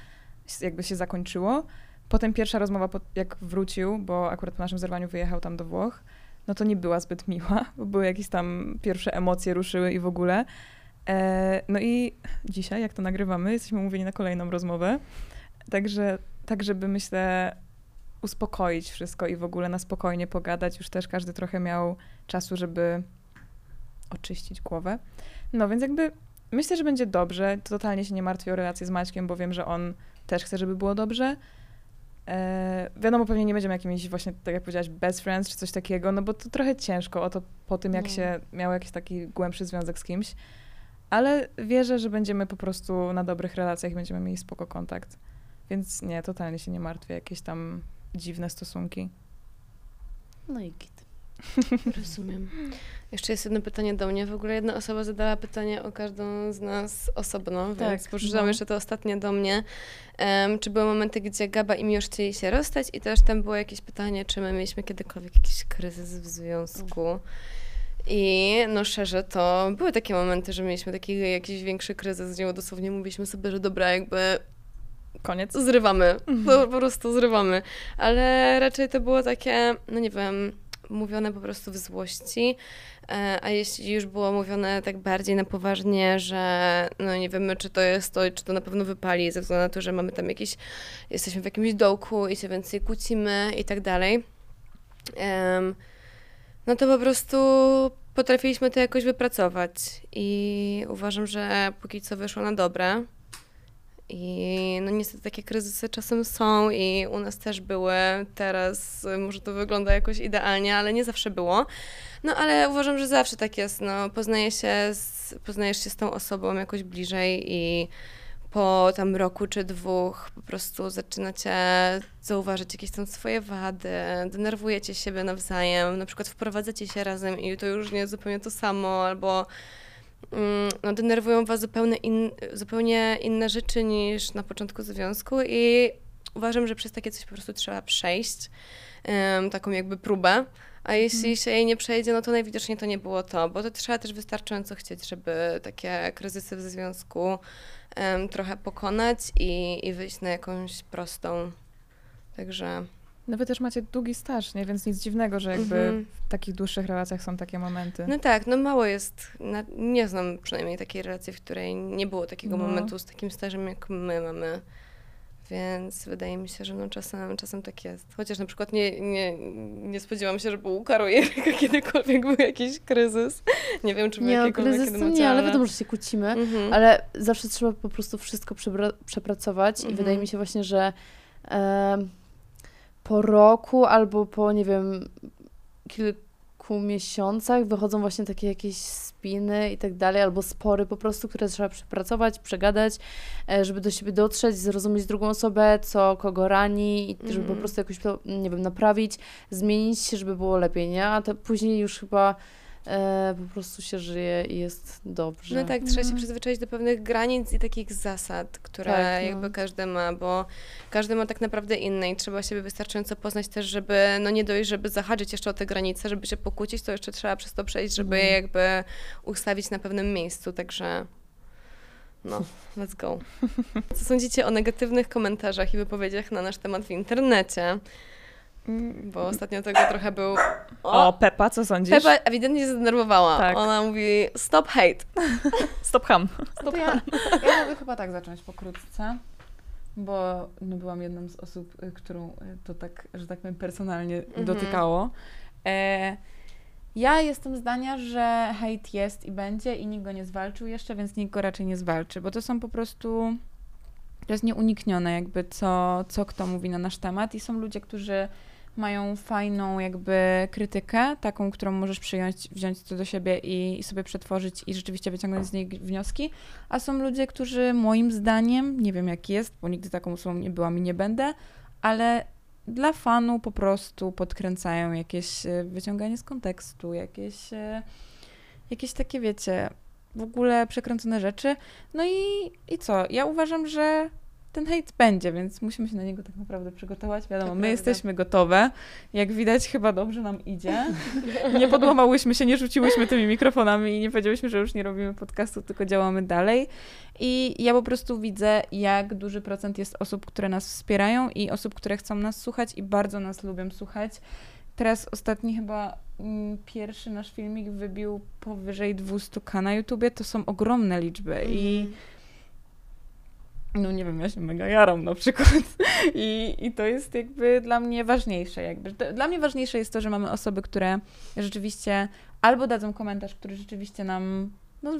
Jakby się zakończyło. Potem pierwsza rozmowa, po- jak wrócił, bo akurat po naszym zerwaniu wyjechał tam do Włoch, no to nie była zbyt miła, bo były jakieś tam pierwsze emocje ruszyły i w ogóle. E, no i dzisiaj, jak to nagrywamy, jesteśmy umówieni na kolejną rozmowę. Także, tak żeby myślę, uspokoić wszystko i w ogóle na spokojnie pogadać. Już też każdy trochę miał czasu, żeby oczyścić głowę. No więc jakby myślę, że będzie dobrze. Totalnie się nie martwię o relację z Maćkiem, bo wiem, że on też chce, żeby było dobrze. E, wiadomo, pewnie nie będziemy jakimiś właśnie, tak jak powiedziałaś, best friends czy coś takiego, no bo to trochę ciężko o to po tym, jak No. się miał jakiś taki głębszy związek z kimś. Ale wierzę, że będziemy po prostu na dobrych relacjach będziemy mieli spoko kontakt. Więc nie, totalnie się nie martwię. Jakieś tam dziwne stosunki. No i git. Rozumiem. Jeszcze jest jedno pytanie do mnie. W ogóle jedna osoba zadała pytanie o każdą z nas osobno, Tak, więc pożyczyłam no. jeszcze to ostatnie do mnie. Em, czy były momenty, gdzie Gaba i Miłosz chcieli się rozstać i też tam było jakieś pytanie, czy my mieliśmy kiedykolwiek jakiś kryzys w związku. I no szczerze, to były takie momenty, że mieliśmy taki jakiś większy kryzys, gdzie dosłownie mówiliśmy sobie, że dobra, jakby Koniec. zrywamy. Po, po prostu zrywamy. Ale raczej to było takie, no nie wiem, mówione po prostu w złości. E, A jeśli już było mówione tak bardziej na poważnie, że no nie wiemy, czy to jest to, czy to na pewno wypali, ze względu na to, że mamy tam jakiś, jesteśmy w jakimś dołku i się więcej kłócimy i tak dalej. Em, No to po prostu potrafiliśmy to jakoś wypracować i uważam, że póki co wyszło na dobre. I no niestety takie kryzysy czasem są i u nas też były. Teraz może to wygląda jakoś idealnie, ale nie zawsze było. No ale uważam, że zawsze tak jest. No, poznaje się z, poznajesz się z tą osobą jakoś bliżej i po tam roku czy dwóch po prostu zaczynacie zauważyć jakieś tam swoje wady, denerwujecie siebie nawzajem, na przykład wprowadzacie się razem i to już nie jest zupełnie to samo, albo mm, no, denerwują was zupełnie, in, zupełnie inne rzeczy niż na początku związku i uważam, że przez takie coś po prostu trzeba przejść, em, taką jakby próbę, a jeśli się jej nie przejdzie, no to najwidoczniej to nie było to, bo to trzeba też wystarczająco chcieć, żeby takie kryzysy w związku em, trochę pokonać i, i wyjść na jakąś prostą. Także No wy też macie długi staż, nie? Więc nic dziwnego, że jakby Mhm. w takich dłuższych relacjach są takie momenty. No tak, no mało jest, na, nie znam przynajmniej takiej relacji, w której nie było takiego No. momentu z takim stażem, jak my mamy. Więc wydaje mi się, że no czasem, czasem tak jest. Chociaż na przykład nie, nie, nie spodziewałam się, żeby u Karo i Eryka kiedykolwiek był jakiś kryzys. Nie wiem, czy był Nie, o jakikolwiek kryzys kiedy nie, ale wiadomo, że się kłócimy. Mhm. Ale zawsze trzeba po prostu wszystko przepracować i Mhm. wydaje mi się właśnie, że em, po roku albo po, nie wiem, kilku miesiącach wychodzą właśnie takie jakieś spiny i tak dalej, albo spory po prostu, które trzeba przepracować, przegadać, e, żeby do siebie dotrzeć, zrozumieć drugą osobę, co kogo rani i żeby po Mhm. prostu jakoś to, nie wiem, naprawić, zmienić się, żeby było lepiej, nie? A to później już chyba e, po prostu się żyje i jest dobrze. No tak, trzeba się Mhm. przyzwyczaić do pewnych granic i takich zasad, które Tak, no. jakby każdy ma, bo każdy ma tak naprawdę inne i trzeba siebie wystarczająco poznać też, żeby no nie dojść, żeby zahaczyć jeszcze o te granice, żeby się pokłócić, to jeszcze trzeba przez to przejść, żeby je Mhm. jakby ustawić na pewnym miejscu, także no, let's go. Co sądzicie o negatywnych komentarzach i wypowiedziach na nasz temat w internecie? Bo ostatnio tego trochę był... O, Pepa, co sądzisz? Pepa ewidentnie się zdenerwowała. Tak. Ona mówi stop hate. Stop ham. To ja, ja mogę chyba tak zacząć pokrótce, bo no, byłam jedną z osób, y, którą y, to tak, że tak powiem, personalnie Mhm. dotykało. E, ja jestem zdania, że hejt jest i będzie i nikt go nie zwalczył jeszcze, więc nikt go raczej nie zwalczy, bo to są po prostu, to jest nieuniknione jakby co, co kto mówi na nasz temat i są ludzie, którzy mają fajną jakby krytykę, taką, którą możesz przyjąć, wziąć to do siebie i, i sobie przetworzyć i rzeczywiście wyciągnąć z niej wnioski, a są ludzie, którzy moim zdaniem, nie wiem jak jest, bo nigdy taką osobą nie byłam i nie będę, ale dla fanu po prostu podkręcają jakieś e, wyciąganie z kontekstu, jakieś, e, jakieś takie, wiecie, w ogóle przekręcone rzeczy. No i, i co? Ja uważam, że ten hejt będzie, więc musimy się na niego tak naprawdę przygotować. Wiadomo, To my prawda. jesteśmy gotowe. Jak widać, chyba dobrze nam idzie. Nie podłamałyśmy się, nie rzuciłyśmy tymi mikrofonami i nie powiedziałyśmy, że już nie robimy podcastu, tylko działamy dalej. I ja po prostu widzę, jak duży procent jest osób, które nas wspierają i osób, które chcą nas słuchać i bardzo nas lubią słuchać. Teraz ostatni chyba mm, pierwszy nasz filmik wybił powyżej 200k na YouTubie. To są ogromne liczby i Mhm. No nie wiem, ja się mega jaram na przykład. I, I to jest jakby dla mnie ważniejsze. Jakby. Dla mnie ważniejsze jest to, że mamy osoby, które rzeczywiście albo dadzą komentarz, który rzeczywiście nam. No,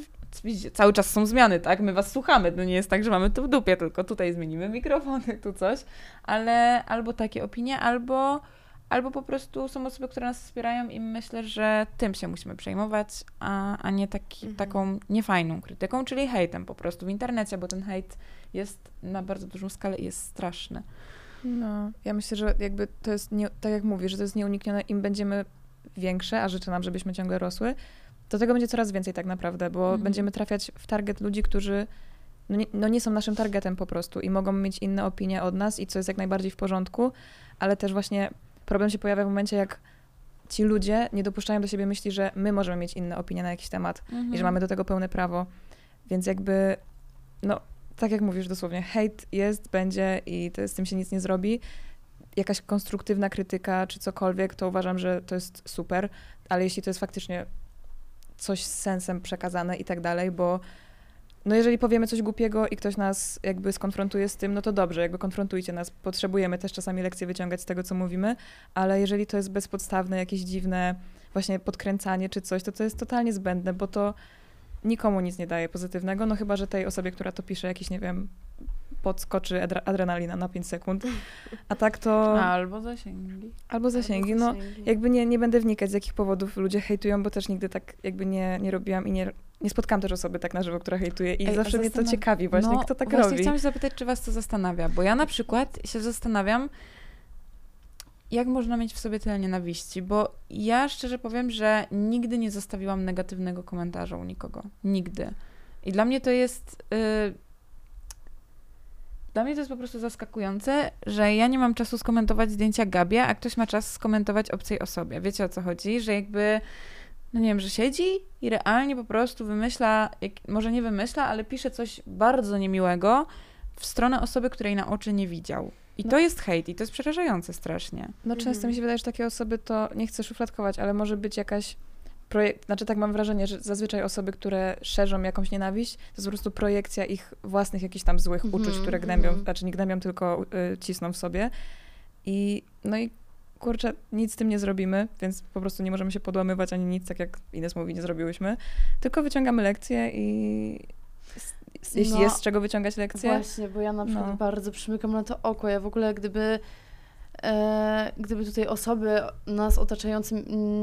widzicie, cały czas są zmiany, tak? My was słuchamy. To nie jest tak, że mamy to w dupie, tylko tutaj zmienimy mikrofony, tu coś. Ale albo takie opinie, albo, albo po prostu są osoby, które nas wspierają i myślę, że tym się musimy przejmować, a, a nie taki, Mhm. taką niefajną krytyką, czyli hejtem po prostu w internecie, bo ten hejt jest na bardzo dużą skalę i jest straszny. No, ja myślę, że jakby to jest, nie, tak jak mówisz, że to jest nieuniknione, im będziemy większe, a życzę nam, żebyśmy ciągle rosły, to tego będzie coraz więcej tak naprawdę, bo Mhm. będziemy trafiać w target ludzi, którzy no nie, no nie są naszym targetem po prostu i mogą mieć inne opinie od nas i co jest jak najbardziej w porządku, ale też właśnie problem się pojawia w momencie, jak ci ludzie nie dopuszczają do siebie myśli, że my możemy mieć inne opinie na jakiś temat i że mamy do tego pełne prawo. Więc jakby, no, tak jak mówisz dosłownie, hejt jest, będzie i to, z tym się nic nie zrobi. Jakaś konstruktywna krytyka czy cokolwiek, to uważam, że to jest super, ale jeśli to jest faktycznie coś z sensem przekazane i tak dalej, bo no jeżeli powiemy coś głupiego i ktoś nas jakby skonfrontuje z tym, no to dobrze, jakby konfrontujcie nas. Potrzebujemy też czasami lekcje wyciągać z tego, co mówimy, ale jeżeli to jest bezpodstawne, jakieś dziwne właśnie podkręcanie czy coś, to to jest totalnie zbędne, bo to nikomu nic nie daje pozytywnego, no chyba, że tej osobie, która to pisze, jakiś, nie wiem, podskoczy adre- adrenalina na 5 sekund. A tak to... Albo zasięgi. Albo zasięgi, no jakby nie, nie będę wnikać, z jakich powodów ludzie hejtują, bo też nigdy tak jakby nie, nie robiłam i nie, nie spotkałam też osoby tak na żywo, która hejtuje i Ej, zawsze mnie to ciekawi właśnie, no, kto tak właśnie robi. chciałam się zapytać, czy was to zastanawia, bo ja na przykład się zastanawiam, jak można mieć w sobie tyle nienawiści, bo ja szczerze powiem, że nigdy nie zostawiłam negatywnego komentarza u nikogo. Nigdy. I dla mnie to jest... y, Dla mnie to jest po prostu zaskakujące, że ja nie mam czasu skomentować zdjęcia Gabie, a ktoś ma czas skomentować obcej osobie. Wiecie o co chodzi? Że jakby, no nie wiem, że siedzi i realnie po prostu wymyśla, jak, może nie wymyśla, ale pisze coś bardzo niemiłego w stronę osoby, której na oczy nie widział. I No. to jest hejt i to jest przerażające strasznie. No często Mhm. mi się wydaje, że takie osoby to, nie chcę szufladkować, ale może być jakaś projekt, znaczy tak mam wrażenie, że zazwyczaj osoby, które szerzą jakąś nienawiść, to jest po prostu projekcja ich własnych jakichś tam złych Mhm, uczuć, które gnębią, mhm. znaczy nie gnębią, tylko y, cisną w sobie. I no i kurczę, nic z tym nie zrobimy, więc po prostu nie możemy się podłamywać ani nic, tak jak Ines mówi, nie zrobiłyśmy, tylko wyciągamy lekcje i jeśli No, jest z czego wyciągać lekcje, Właśnie, bo ja na przykład No. bardzo przymykam na to oko. Ja w ogóle gdyby e, gdyby tutaj osoby nas otaczające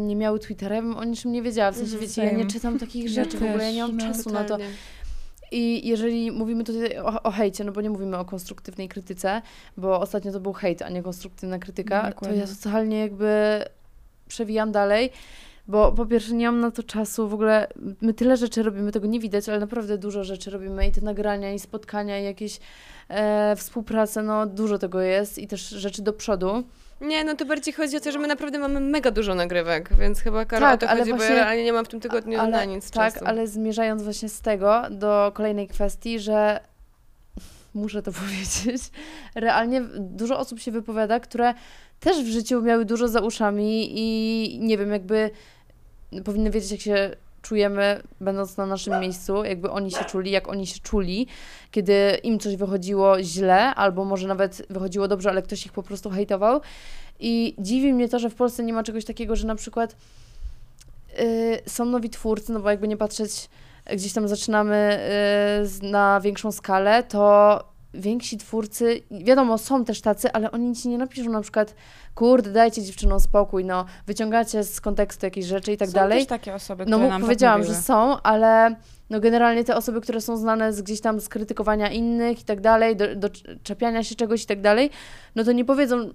nie miały Twittera, ja bym o niczym nie wiedziała. W sensie, Mhm, wiecie, ja nie same. czytam takich Ja rzeczy, w ogóle ja nie mam no, czasu na to. I jeżeli mówimy tutaj o, o hejcie, no bo nie mówimy o konstruktywnej krytyce, bo ostatnio to był hejt, a nie konstruktywna krytyka, to Dokładnie. ja totalnie jakby przewijam dalej, bo po pierwsze nie mam na to czasu, w ogóle my tyle rzeczy robimy, tego nie widać, ale naprawdę dużo rzeczy robimy i te nagrania, i spotkania, i jakieś e, współprace, no dużo tego jest i też rzeczy do przodu. Nie, no to bardziej chodzi o to, że my naprawdę mamy mega dużo nagrywek, więc chyba Karol Tak, o to ale chodzi, bo właśnie- ja realnie nie mam w tym tygodniu ale, na nic Tak, czasu. ale zmierzając właśnie z tego do kolejnej kwestii, że muszę to powiedzieć, realnie dużo osób się wypowiada, które też w życiu miały dużo za uszami i nie wiem, jakby powinny wiedzieć, jak się czujemy, będąc na naszym miejscu, jakby oni się czuli, jak oni się czuli, kiedy im coś wychodziło źle, albo może nawet wychodziło dobrze, ale ktoś ich po prostu hejtował. I dziwi mnie to, że w Polsce nie ma czegoś takiego, że na przykład y, są nowi twórcy, no bo jakby nie patrzeć, gdzieś tam zaczynamy y, z- na większą skalę, to więksi twórcy, wiadomo, są też tacy, ale oni ci nie napiszą na przykład, kurde, dajcie dziewczynom spokój, no, wyciągacie z kontekstu jakieś rzeczy i tak Są dalej. też takie osoby, No które mu nam powiedziałam, tak że są, ale no generalnie te osoby, które są znane z gdzieś tam z krytykowania innych i tak dalej, do, do czepiania się czegoś i tak dalej, no to nie powiedzą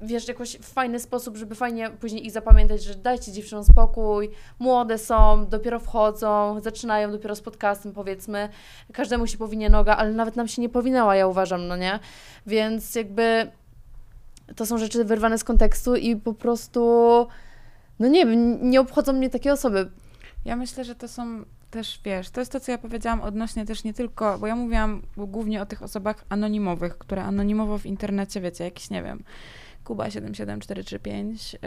wiesz, jakoś w fajny sposób, żeby fajnie później ich zapamiętać, że dajcie dziewczynom spokój, młode są, dopiero wchodzą, zaczynają dopiero z podcastem, powiedzmy, każdemu się powinie noga, ale nawet nam się nie powinęła, ja uważam, no nie? Więc jakby to są rzeczy wyrwane z kontekstu i po prostu, no nie wiem, nie obchodzą mnie takie osoby. Ja myślę, że to są też, wiesz, to jest to, co ja powiedziałam odnośnie też nie tylko, bo ja mówiłam głównie o tych osobach anonimowych, które anonimowo w internecie, wiecie, jakiś, nie wiem, Kuba 77435 yy,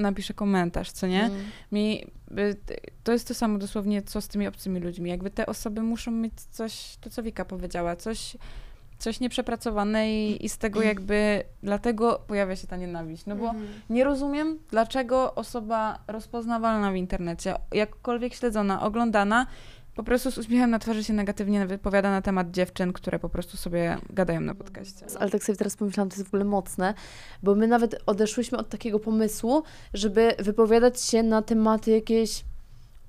napisze komentarz, co nie? Mm. Mi, y, to jest to samo dosłownie, co z tymi obcymi ludźmi. Jakby te osoby muszą mieć coś, to co Wika powiedziała, coś, coś nieprzepracowane i, i z tego jakby, dlatego pojawia się ta nienawiść. No bo Mhm. nie rozumiem, dlaczego osoba rozpoznawalna w internecie, jakkolwiek śledzona, oglądana, po prostu z uśmiechem na twarzy się negatywnie wypowiada na temat dziewczyn, które po prostu sobie gadają na podcaście. Ale tak sobie teraz pomyślałam, to jest w ogóle mocne, bo my nawet odeszłyśmy od takiego pomysłu, żeby wypowiadać się na tematy jakieś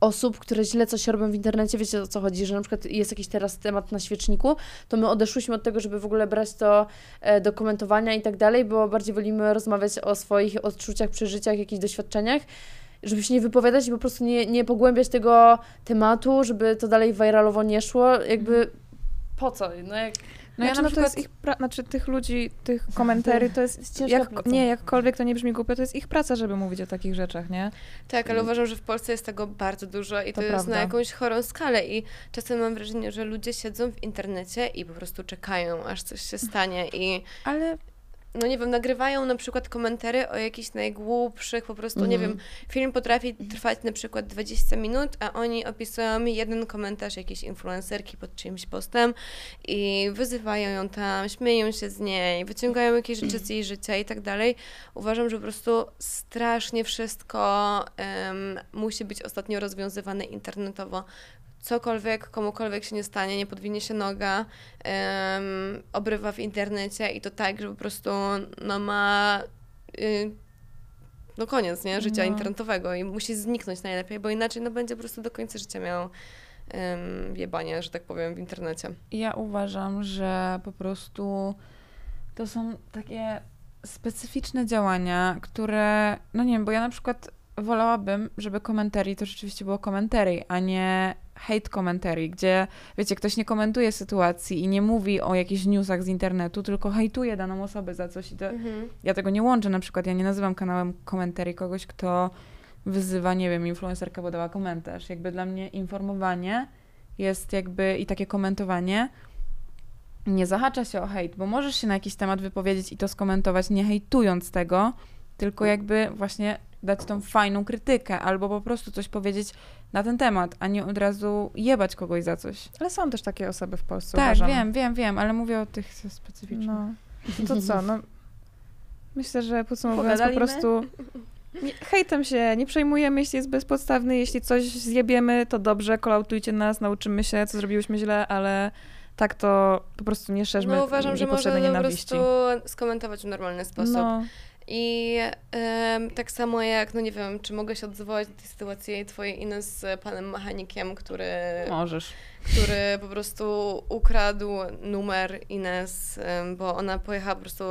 osób, które źle coś robią w internecie, wiecie o co chodzi, że na przykład jest jakiś teraz temat na świeczniku, to my odeszłyśmy od tego, żeby w ogóle brać to e, do komentowania i tak dalej, bo bardziej wolimy rozmawiać o swoich odczuciach, przeżyciach, jakichś doświadczeniach, żeby się nie wypowiadać i po prostu nie, nie pogłębiać tego tematu, żeby to dalej viralowo nie szło, jakby po co? No jak No ja znaczy, na no to jest przykład- ich pra- znaczy tych ludzi, tych komentarzy, to jest, jest ciężka jak, praca. nie, jakkolwiek to nie brzmi głupio, to jest ich praca, żeby mówić o takich rzeczach, nie? Tak, ale uważam, że w Polsce jest tego bardzo dużo i to, To jest prawda. na jakąś chorą skalę i czasem mam wrażenie, że ludzie siedzą w internecie i po prostu czekają, aż coś się stanie i Ale no nie wiem, nagrywają na przykład komentary o jakichś najgłupszych, po prostu, nie Mhm. wiem, film potrafi trwać na przykład 20 minut, a oni opisują jeden komentarz jakiejś influencerki pod czyimś postem i wyzywają ją tam, śmieją się z niej, wyciągają jakieś rzeczy z jej życia i tak dalej. Uważam, że po prostu strasznie wszystko em, musi być ostatnio rozwiązywane internetowo. Cokolwiek, komukolwiek się nie stanie, nie podwinie się noga, em, obrywa w internecie i to tak, że po prostu no ma y, no koniec, nie? Życia No. internetowego i musi zniknąć najlepiej, bo inaczej no będzie po prostu do końca życia miał um, jebanie, że tak powiem, w internecie. Ja uważam, że po prostu to są takie specyficzne działania, które, no nie wiem, bo ja na przykład wolałabym, żeby komentarii to rzeczywiście było komentarii, a nie hate commentary, gdzie, wiecie, ktoś nie komentuje sytuacji i nie mówi o jakichś newsach z internetu, tylko hejtuje daną osobę za coś i to, ja tego nie łączę. Na przykład, ja nie nazywam kanałem komentarii kogoś, kto wyzywa, nie wiem, influencerka, bo dała komentarz. Jakby dla mnie informowanie jest jakby i takie komentowanie nie zahacza się o hejt, bo możesz się na jakiś temat wypowiedzieć i to skomentować, nie hejtując tego, tylko jakby właśnie dać tą fajną krytykę albo po prostu coś powiedzieć na ten temat, a nie od razu jebać kogoś za coś. Ale są też takie osoby w Polsce, tak, uważam. wiem, wiem, wiem, ale mówię o tych specyficznych. No. To co, no myślę, że podsumowując po prostu nie, hejtem się nie przejmujemy, jeśli jest bezpodstawny, jeśli coś zjebiemy, to dobrze, kolautujcie nas, nauczymy się, co zrobiłyśmy źle, ale tak to po prostu nie szerzmy No uważam, że można to po prostu skomentować w normalny sposób. No, I tak samo jak, no nie wiem, czy mogę się odwołać do tej sytuacji twojej Ines z panem mechanikiem, który, Możesz. Który po prostu ukradł numer Ines, bo ona pojechała po prostu,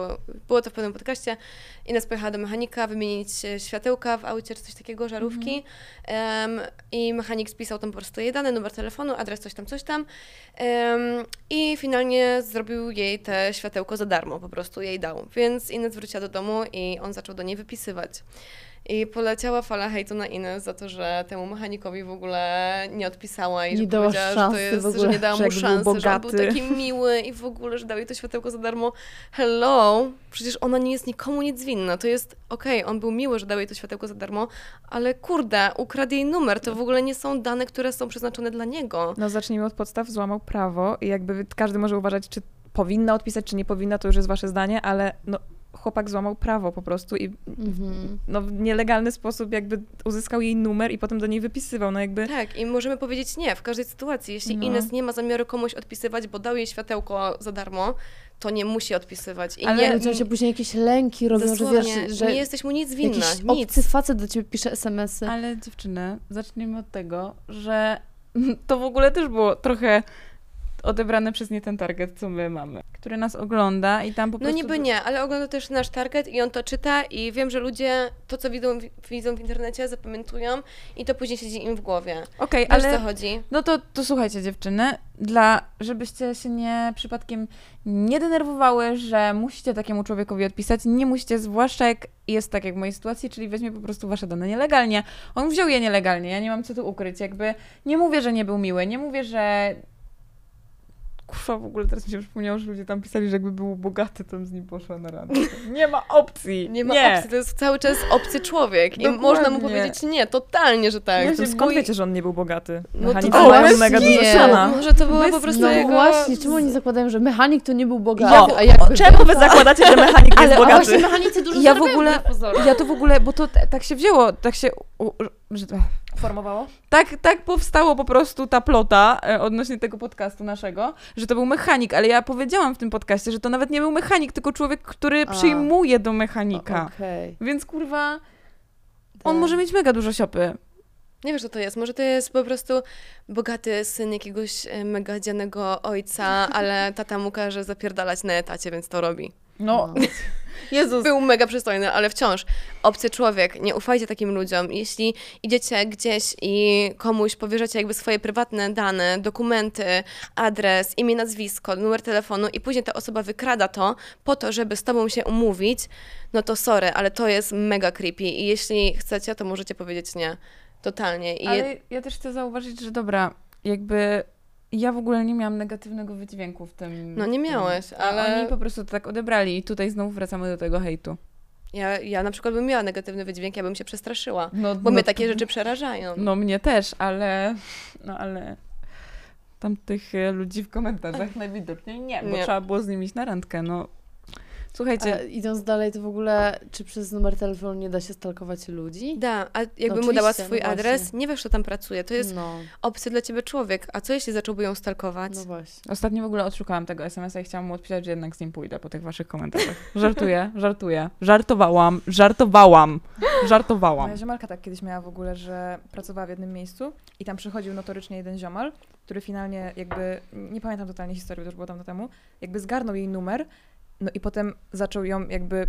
było to w pewnym podcaście, Ines pojechała do mechanika wymienić e, światełka w aucie czy coś takiego, żarówki em, i mechanik spisał tam po prostu jej dane, numer telefonu, adres, coś tam, coś tam em, i finalnie zrobił jej te światełko za darmo, po prostu jej dał. Więc Ines wróciła do domu i on zaczął do niej wypisywać. I poleciała fala hejtu na Ines za to, że temu mechanikowi w ogóle nie odpisała i Nie że dała powiedziała, że to szansy jest, ogóle, że nie dała mu jakby był szansy, że on był taki miły i w ogóle, że dał jej to światełko za darmo. Hello! Przecież ona nie jest nikomu nic winna. To jest, okej, on był miły, że dał jej to światełko za darmo, ale kurde, ukradł jej numer. To w ogóle nie są dane, które są przeznaczone dla niego. no zacznijmy od podstaw, złamał prawo i jakby każdy może uważać, czy powinna odpisać, czy nie powinna, to już jest wasze zdanie, ale no chłopak złamał prawo po prostu i Mhm. no, w nielegalny sposób jakby uzyskał jej numer i potem do niej wypisywał, no jakby Tak, i możemy powiedzieć nie w każdej sytuacji. Jeśli No. Ines nie ma zamiaru komuś odpisywać, bo dał jej światełko za darmo, to nie musi odpisywać. I Ale nie, się później jakieś lęki robią, że wiesz, że nie jesteś mu nic winna. jakiś Nic. obcy facet do ciebie pisze smsy. Ale dziewczyny, zacznijmy od tego, że to w ogóle też było trochę odebrane przez nie ten target, co my mamy, który nas ogląda i tam po No prostu... niby nie, ale ogląda też nasz target i on to czyta i wiem, że ludzie to, co widzą, widzą w internecie, zapamiętują i to później siedzi im w głowie. Okej, Wiesz, ale... co chodzi? No to, to słuchajcie dziewczyny, dla, żebyście się nie przypadkiem nie denerwowały, że musicie takiemu człowiekowi odpisać, nie musicie, zwłaszcza jak jest tak jak w mojej sytuacji, czyli weźmie po prostu wasze dane nielegalnie. On wziął je nielegalnie, ja nie mam co tu ukryć, jakby nie mówię, że nie był miły, nie mówię, że Kurwa, w ogóle teraz mi się przypomniało, że ludzie tam pisali, że jakby był bogaty, to bym z nim poszła na randkę. Nie ma opcji! Nie ma opcji, to jest cały czas obcy człowiek i Dokładnie. można mu powiedzieć nie, totalnie, że tak. Ja skąd boję- wiecie, że on nie był bogaty? No to- Mechanicy O, mają bez mega siana. Może to było Bez- po prostu No jego... właśnie, czemu oni zakładają, że mechanik to nie był bogaty, Ja, a jakby czemu wy to- zakładacie, że mechanik Ale jest bogaty? właśnie mechanicy dużo Ja w ogóle-. Ja to w ogóle, bo to tak się wzięło, tak się... Że, formowało? tak, tak powstało po prostu ta plota e, odnośnie tego podcastu naszego, że to był mechanik, ale ja powiedziałam w tym podcaście, że to nawet nie był mechanik, tylko człowiek, który A. przyjmuje do mechanika. Okej. Więc kurwa, on Tak. może mieć mega dużo siopy. Nie wiesz, co to jest. Może to jest po prostu bogaty syn jakiegoś e, mega dzianego ojca, ale tata mu każe zapierdalać na etacie, więc to robi. No, No. Jezus. Był mega przystojny, ale wciąż obcy człowiek. Nie ufajcie takim ludziom. Jeśli idziecie gdzieś i komuś powierzacie jakby swoje prywatne dane, dokumenty, adres, imię, nazwisko, numer telefonu i później ta osoba wykrada to po to, żeby z tobą się umówić, no to sorry, ale to jest mega creepy i jeśli chcecie, to możecie powiedzieć nie. Totalnie. I Ale ja też chcę zauważyć, że dobra, jakby ja w ogóle nie miałam negatywnego wydźwięku w tym. No nie tym. miałeś, A ale- oni po prostu to tak odebrali i tutaj znowu wracamy do tego hejtu. Ja, ja na przykład bym miała negatywny wydźwięk, ja bym się przestraszyła. No, Bo no, mnie takie rzeczy przerażają. No mnie też, ale... No ale... Tam tych e, ludzi w komentarzach najwidoczniej nie, bo Nie. trzeba było z nimi iść na randkę, no. Słuchajcie, A idąc dalej, to w ogóle, czy przez numer telefonu nie da się stalkować ludzi? Da, a jakby No mu dała swój no adres, nie wiesz, kto tam pracuje. To jest No, obcy dla ciebie człowiek. A co jeśli zacząłby ją stalkować? no właśnie. ostatnio w ogóle odszukałam tego SMS-a i chciałam mu odpisać, że jednak z nim pójdę po tych waszych komentarzach. Żartuję, żartuję. Żartowałam, żartowałam, żartowałam. Moja ziomalka tak kiedyś miała w ogóle, że pracowała w jednym miejscu i tam przychodził notorycznie jeden ziomal, który finalnie jakby, nie pamiętam totalnie historii, bo to już było dawno temu, jakby zgarnął jej numer, no i potem zaczął ją jakby,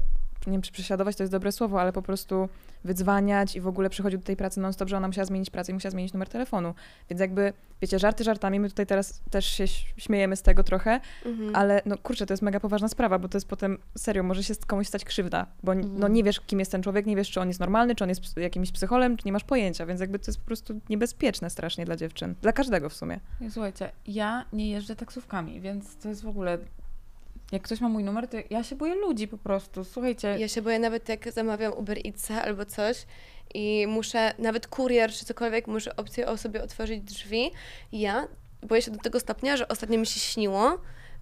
nie wiem czy prześladować to jest dobre słowo, ale po prostu wydzwaniać i w ogóle przychodził do tej pracy non-stop, że ona musiała zmienić pracę i musiała zmienić numer telefonu. Więc jakby, wiecie, żarty żartami, my tutaj teraz też się śmiejemy z tego trochę, Mhm. ale no kurczę, to jest mega poważna sprawa, bo to jest potem serio, może się komuś stać krzywda, bo no Mhm. nie wiesz, kim jest ten człowiek, nie wiesz, czy on jest normalny, czy on jest jakimś psycholem, czy nie masz pojęcia, więc jakby to jest po prostu niebezpieczne strasznie dla dziewczyn. Dla każdego w sumie. Słuchajcie, ja nie jeżdżę taksówkami, więc to jest w ogóle. Jak ktoś ma mój numer, to ja się boję ludzi po prostu. Słuchajcie, Ja się boję nawet jak zamawiam Uber Eatsa albo coś i muszę, nawet kurier czy cokolwiek, muszę opcję o sobie otworzyć drzwi. Ja boję się do tego stopnia, że ostatnio mi się śniło,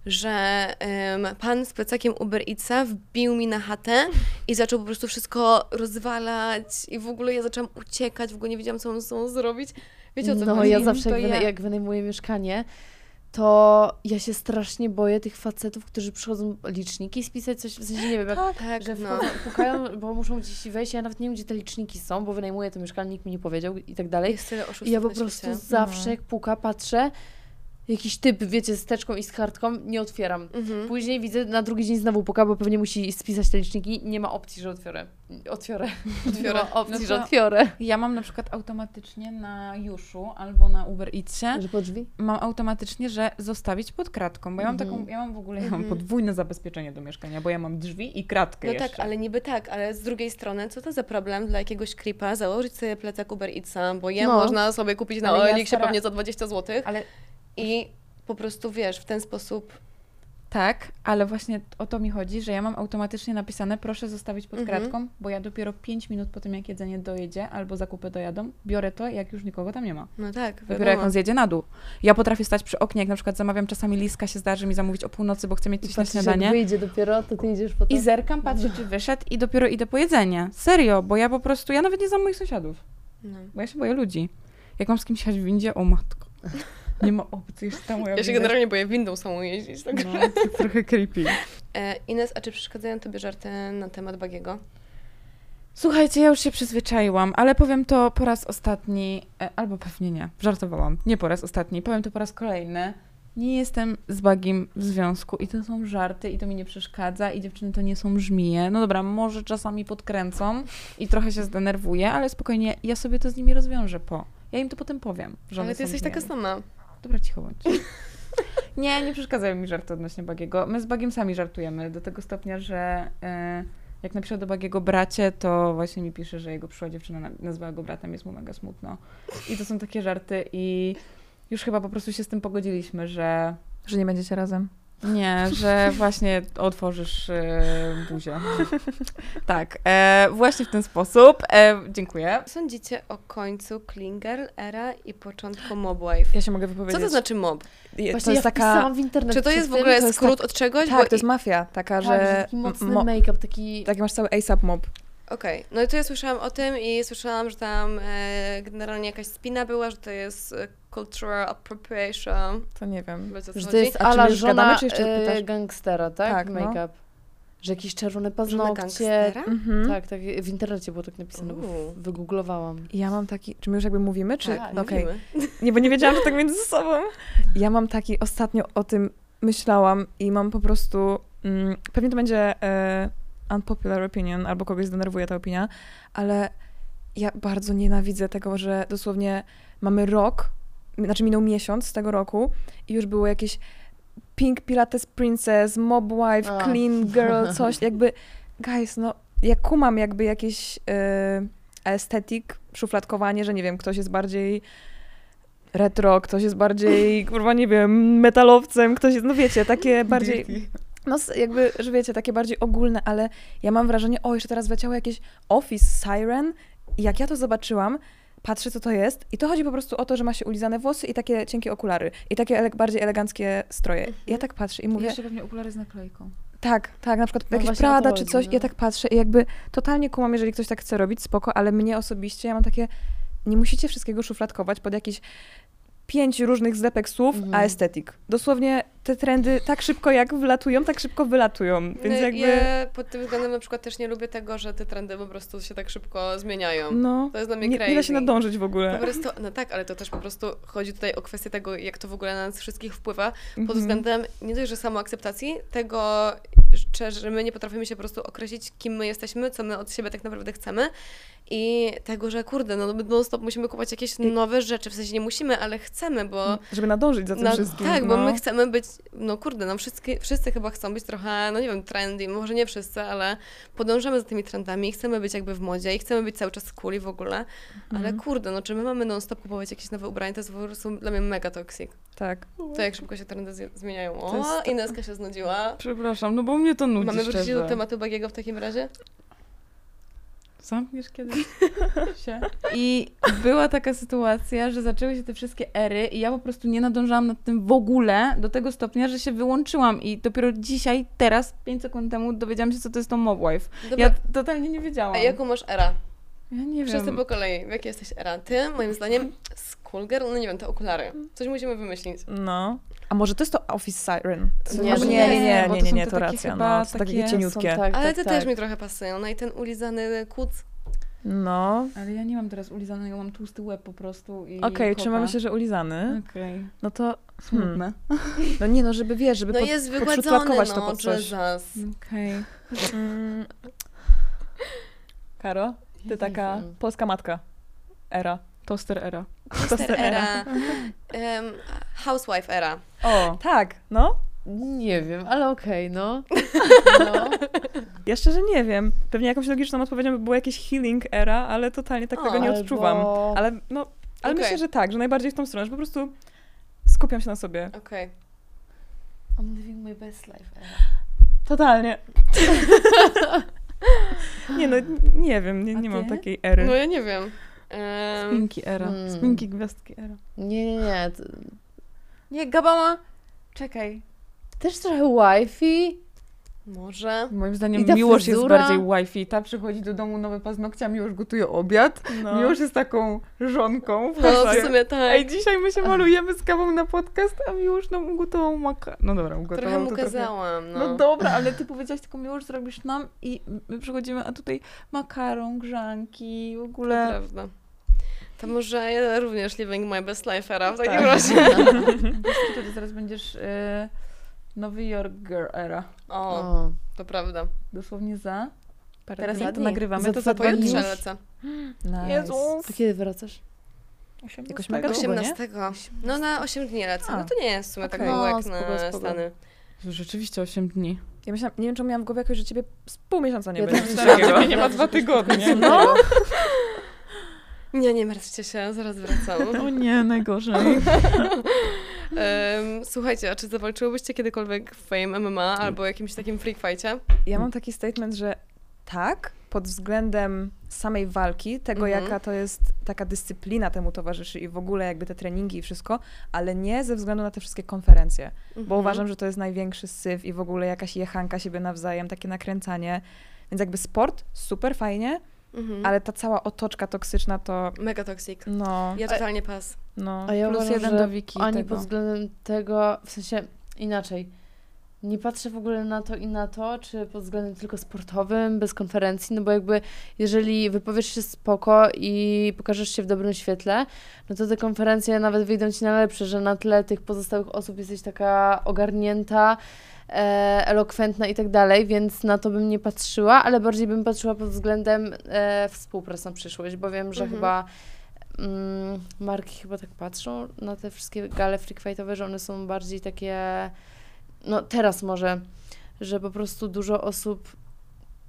że em, pan z plecakiem Uber Eatsa wbił mi na chatę i zaczął po prostu wszystko rozwalać i w ogóle ja zaczęłam uciekać, w ogóle nie wiedziałam, co mam ze sobą zrobić. Wiecie o co No, chodzi? ja zawsze, jak, wyna- ja- jak wynajmuję mieszkanie, to ja się strasznie boję tych facetów, którzy przychodzą liczniki spisać, coś, w sensie nie wiem, jak, Tak, że no. pukają, bo muszą gdzieś wejść, ja nawet nie wiem, gdzie te liczniki są, bo wynajmuję to mieszkanie, nikt mi nie powiedział i tak dalej. Jest tyle I ja po prostu świecie. zawsze, No. jak puka, patrzę, jakiś typ, wiecie, z teczką i z kartką, nie otwieram. Mhm. Później widzę, na drugi dzień znowu puka, bo pewnie musi spisać te liczniki. Nie ma opcji, że otwiorę. Otwiorę. Nie ma opcji, No że otwiorę. ja mam na przykład automatycznie na Juszu albo na Uber Eatsie, Że po drzwi? mam automatycznie, że zostawić pod kratką, bo ja mam Mhm. taką, ja mam w ogóle, ja mam Mhm. podwójne zabezpieczenie do mieszkania, bo ja mam drzwi i kratkę No jeszcze. tak, ale niby tak, ale z drugiej strony, co to za problem dla jakiegoś creepa założyć sobie plecak Uber Eatsa, bo je No. można sobie kupić na Ale ja stara- pewnie za 20 zł Ale i po prostu wiesz, w ten sposób tak, ale właśnie o to mi chodzi, że ja mam automatycznie napisane, proszę zostawić pod Mhm. kratką, bo ja dopiero 5 minut po tym, jak jedzenie dojedzie albo zakupy dojadą, biorę to, jak już nikogo tam nie ma. no tak, Dopiero jak on zjedzie na dół. Ja potrafię stać przy oknie, jak na przykład zamawiam czasami liska, się zdarzy mi zamówić o północy, bo chcę mieć coś na Patrzysz, jak śniadanie. wyjdzie dopiero, to ty idziesz po to. I zerkam, patrzę, czy wyszedł i dopiero idę po jedzenie. Serio, bo ja po prostu, ja nawet nie znam moich sąsiadów, No. bo ja się boję ludzi. Jak mam z kimś jechać w windzie, o matko. Nie ma opcji, już ta moja Ja się generalnie boję windą samą jeździć. Tak? No, to jest trochę creepy. E, Ines, a czy przeszkadzają tobie żarty na temat Bagiego? Słuchajcie, ja już się przyzwyczaiłam, ale powiem to po raz ostatni, e, albo pewnie nie, żartowałam, nie po raz ostatni, powiem to po raz kolejny. nie jestem z Bagiem w związku i to są żarty i to mi nie przeszkadza i dziewczyny to nie są żmije. No dobra, może czasami podkręcą i trochę się zdenerwuję, ale spokojnie, ja sobie to z nimi rozwiążę po. Ja im to potem powiem, że one Ale ty są jesteś taka sama. Dobra, cicho bądź. nie, nie przeszkadzają mi żarty odnośnie Bagiego. My z Bagiem sami żartujemy do tego stopnia, że e, jak napiszę do Bagiego bracie, to właśnie mi pisze, że jego przyszła dziewczyna na- nazwała go bratem, jest mu mega smutno. I to są takie żarty i już chyba po prostu się z tym pogodziliśmy, że Że nie będziecie razem. Nie, że właśnie otworzysz e, buzię. tak, e, właśnie w ten sposób. E, dziękuję. Co Sądzicie o końcu Girl era i początku Mob Wife? Ja się mogę Co wypowiedzieć. to znaczy mob? Właśnie to jest ja taka... w internet Czy to jest w ogóle skrót tak- od czegoś? Tak, Bo to jest mafia, taka, Tak, że że... taki mocny mo- make-up, taki... Taki masz cały ASAP mob. Okej, no i to ja słyszałam o tym i słyszałam, że tam e, generalnie jakaś spina była, że to jest e, cultural appropriation. To nie wiem. Wiecie, o co Że to chodzi? jest A czy my ala już żona gadamy, czy jeszcze e, pytasz? gangstera, tak? Tak, no. Make-up. Że jakieś czerwone paznokcie. gangstera? Mhm. Tak, tak. W internecie było tak napisane, bo Uuu. w- wygooglowałam. Ja mam taki... Czy my już jakby mówimy, czy... Tak, Okej. mówimy. Nie, bo nie wiedziałam, że tak między sobą. Ja mam taki, ostatnio o tym myślałam i mam po prostu, mm, pewnie to będzie e, unpopular opinion, albo kogoś zdenerwuje ta opinia, ale ja bardzo nienawidzę tego, że dosłownie mamy rok, znaczy minął miesiąc z tego roku i już było jakieś Pink Pilates Princess, Mob Wife, A. Clean Girl, coś, jakby, guys, no, ja kumam jakby jakieś e, estetyk, szufladkowanie, że nie wiem, ktoś jest bardziej retro, ktoś jest bardziej, kurwa, nie wiem, metalowcem, ktoś jest, no wiecie, takie bardziej, no jakby, że wiecie, takie bardziej ogólne, ale ja mam wrażenie, o, jeszcze teraz wleciało jakieś Office Siren i jak ja to zobaczyłam, patrzę, co to jest i to chodzi po prostu o to, że ma się ulizane włosy i takie cienkie okulary i takie ele- bardziej eleganckie stroje. Ja tak patrzę i Mówię, mówię, jeszcze pewnie okulary z naklejką. tak, tak, na przykład No jakieś Prada chodzi, czy coś, no. ja tak patrzę i jakby totalnie kumam, jeżeli ktoś tak chce robić, spoko, ale mnie osobiście, ja mam takie, nie musicie wszystkiego szufladkować pod jakieś pięć różnych zlepek słów, Mhm. a estetyk. Dosłownie te trendy tak szybko jak wlatują, tak szybko wylatują, więc No, jakby, Ja pod tym względem na przykład też nie lubię tego, że te trendy po prostu się tak szybko zmieniają. no, To jest dla mnie nie, crazy. nie da się nadążyć w ogóle. Po prostu, no tak, ale to też po prostu chodzi tutaj o kwestię tego, jak to w ogóle na nas wszystkich wpływa, pod Mhm. względem nie dość, że samoakceptacji, tego, że, my nie potrafimy się po prostu określić, kim my jesteśmy, co my od siebie tak naprawdę chcemy i tego, że kurde, no non-stop musimy kupować jakieś nowe rzeczy, w sensie nie musimy, ale chcemy, bo... Żeby nadążyć za tym No, wszystkim. tak, no. bo my chcemy być, no kurde, no wszyscy, wszyscy chyba chcą być trochę, no nie wiem, trendy, może nie wszyscy, ale podążamy za tymi trendami i chcemy być jakby w modzie i chcemy być cały czas cool i w ogóle, ale Mhm. kurde, no czy my mamy non-stop kupować jakieś nowe ubrania, to jest po prostu dla mnie mega toxic. Tak. To jak szybko się trendy zmieniają. O, jest- Ineska się znudziła. Przepraszam, no bo mnie to nudzi Mamy wrócić do tematu Bagiego w takim razie? Zamkniesz kiedyś się. I była taka sytuacja, że zaczęły się te wszystkie ery i ja po prostu nie nadążałam nad tym w ogóle do tego stopnia, że się wyłączyłam i dopiero dzisiaj, teraz, 5 sekund temu dowiedziałam się, co to jest to Mob Wife. Dobra, Ja totalnie nie wiedziałam. a jaką masz era? Ja nie Wszyscy wiem. po kolei, w jakiej jesteś era? Ty, moim zdaniem, schoolgirl, no nie wiem, te okulary. Coś musimy wymyślić. No. A może to jest to Office Siren? Nie, że nie, nie, nie, nie, to nie, są nie, te to takie racja, chyba no. To takie takie- cieniutkie. Są tak, Ale tak, te tak. też mi trochę pasują. No i ten ulizany kuc. No. Ale ja nie mam teraz ulizanego, mam tłusty łeb po prostu i Okej, kota. trzymamy się, że ulizany. Okej, No to... smutne. No nie, no żeby wiesz, żeby No pod, jest wygładzony, no, to pod coś. Okej. Mm. Karo, ty taka polska matka. Era. Toaster era. Toaster era. Em, housewife era. O, tak, no. Nie wiem, ale okej, no. no. Ja szczerze nie wiem. Pewnie jakąś logiczną odpowiedzią by było jakieś healing era, ale totalnie tak tego nie Albo- odczuwam. Ale no, ale Okej. myślę, że tak, że najbardziej w tą stronę, że po prostu skupiam się na sobie. Okej. I'm living my best life. Totalnie. nie no, nie wiem, nie, nie mam takiej ery. No ja nie wiem. Em, Spinki era. Hmm. Spinki gwiazdki era. Nie, nie, nie. to- Nie, Gabama! Czekaj. Też trochę wifi. Może. Moim zdaniem Miłosz jest fryzura? bardziej wifi. Ta przychodzi do domu nowe paznokcia, Miłosz gotuje obiad. no. Miłosz jest taką żonką. No w sumie tak. Ej, dzisiaj my się malujemy z kawą na podcast, a Miłosz nam ugotował maka... No dobra, ugotował Trochę mu to trochę... kazałam, no. No dobra, ale ty powiedziałaś tylko Miłosz zrobisz nam i my przychodzimy, a tutaj makaron, grzanki, w To ogóle... prawda. To może ja również living my best life era w takim razie. Wiesz, wtedy zaraz będziesz e, Nowy Jork Girl era. O, O. to prawda. Dosłownie za. Parę Teraz dni. jak to nagrywamy, Za to za dwa dni. dni. Pojutrze już? lecę. Nice. Jezus. A kiedy wracasz? Jakoś mega długo, nie? 18. No na 8 dni lecę. A. No to nie jest w sumie tak Okej. mało No, jak spoko, na spoko. Stany. Rzeczywiście 8 dni. Ja myślałam, nie wiem, czy miałam w głowie jakoś, że ciebie z pół miesiąca nie Ja będzie. też Coś myślałam, takiego. nie ma dwa tygodnie. No. Nie, nie martwcie się, zaraz wracam. O nie, najgorzej. Em, słuchajcie, a czy zawalczyłybyście kiedykolwiek w Fame MMA albo jakimś takim freak fightie? Ja mam taki statement, że tak, pod względem samej walki, tego Mhm. jaka to jest taka dyscyplina temu towarzyszy i w ogóle jakby te treningi i wszystko, ale nie ze względu na te wszystkie konferencje, bo Mhm. uważam, że to jest największy syf i w ogóle jakaś jechanka siebie nawzajem, takie nakręcanie. Więc jakby sport, super fajnie, Mhm. ale ta cała otoczka toksyczna to Mega toxic. no, Ja totalnie pas. no. A ja Plus uważam, jeden że do Wiki ani tego. pod względem tego, w sensie inaczej. Nie patrzę w ogóle na to i na to, czy pod względem tylko sportowym, bez konferencji, no bo jakby jeżeli wypowiesz się spoko i pokażesz się w dobrym świetle, no to te konferencje nawet wyjdą ci na lepsze, że na tle tych pozostałych osób jesteś taka ogarnięta, elokwentna i tak dalej, więc na to bym nie patrzyła, ale bardziej bym patrzyła pod względem e, współpracy na przyszłość, bo wiem, że Mhm. chyba mm, marki chyba tak patrzą na te wszystkie gale freak fightowe, że one są bardziej takie, no teraz może, że po prostu dużo osób,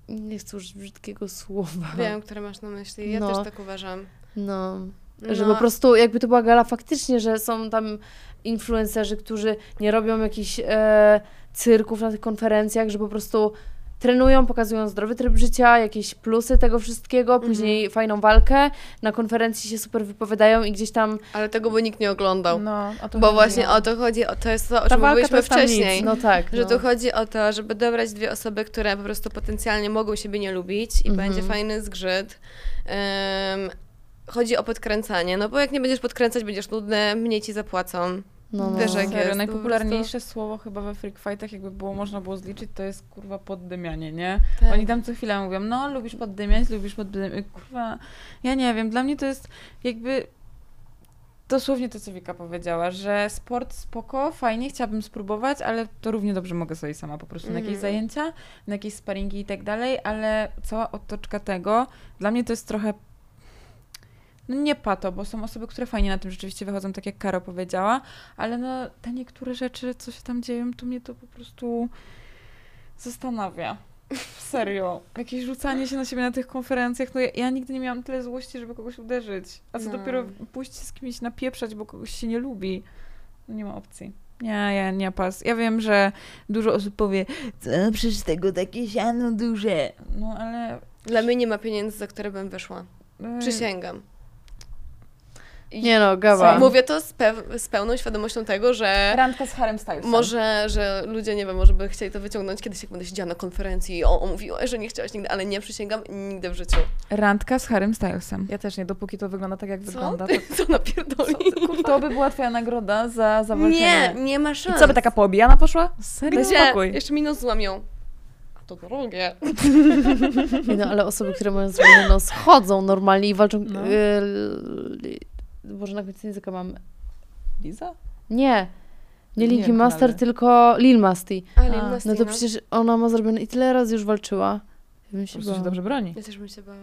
nie chcę użyć brzydkiego słowa, Wiem, które masz na myśli. Ja No. też tak uważam. no, No, że po prostu jakby to była gala faktycznie, że są tam influencerzy, którzy nie robią jakichś e, cyrków na tych konferencjach, że po prostu trenują, pokazują zdrowy tryb życia, jakieś plusy tego wszystkiego, Mhm. później fajną walkę, na konferencji się super wypowiadają i gdzieś tam, Ale tego by nikt nie oglądał. No, o to Bo chodzi. właśnie o to chodzi, o to jest to, o Ta czym mówiliśmy wcześniej. no tak, Że no. tu chodzi o to, żeby dobrać dwie osoby, które po prostu potencjalnie mogą siebie nie lubić i Mhm. będzie fajny zgrzyt. Ym, chodzi o podkręcanie, no bo jak nie będziesz podkręcać, będziesz nudny, mniej ci zapłacą. No, no. Wiesz, jak Serio, jest, najpopularniejsze słowo chyba we freak fightach, jakby było można było zliczyć, to jest kurwa poddymianie, nie? Tak. Oni tam co chwilę mówią, no lubisz poddymiać, lubisz poddymiać. Kurwa, ja nie wiem, dla mnie to jest jakby dosłownie to, co Wika powiedziała, że sport spoko, fajnie, chciałabym spróbować, ale to równie dobrze mogę sobie sama po prostu na jakieś Mhm. zajęcia, na jakieś sparingi i tak dalej, ale cała otoczka tego, dla mnie to jest trochę no nie pato, bo są osoby, które fajnie na tym rzeczywiście wychodzą, tak jak Karo powiedziała, ale no te niektóre rzeczy, co się tam dzieją, to mnie to po prostu zastanawia. Serio. Jakieś rzucanie się na siebie na tych konferencjach. No ja, ja nigdy nie miałam tyle złości, żeby kogoś uderzyć. A co No. dopiero pójść z kimś napieprzać, bo kogoś się nie lubi. No nie ma opcji. Nie, ja nie pas. Ja wiem, że dużo osób powie, co przecież tego takie siano duże. No ale... Dla mnie nie ma pieniędzy, za które bym wyszła. Przysięgam. I Nie no, gawa. Mówię to z, pew- z pełną świadomością tego, że Randka z Harem Stylesem. może, że ludzie, nie wiem, może by chcieli to wyciągnąć kiedyś, jak będę siedziała na konferencji i o, o mówiła, że nie chciałaś nigdy, ale nie przysięgam nigdy w życiu. Randka z Harem Stylesem. Ja też nie, dopóki to wygląda tak, jak Co? wygląda. To... co napierdoli? To by była twoja nagroda za zawalczenie. Nie, nie ma I szans. co by taka poobijana poszła? Serio? Daj Gdzie? spokój. Jeszcze minus złamią. A to drogie. Nie no, ale osoby, które mają zrobione nos, chodzą normalnie i walczą. No. Yy, Boże, na końcu języka mam. Liza? Nie. Nie Nie Linkin wiem, Master, ale- tylko Lil Masti. A, No to przecież ona ma zrobione i tyle razy już walczyła. Ja bym się się dobrze broni. Ja też bym się bała.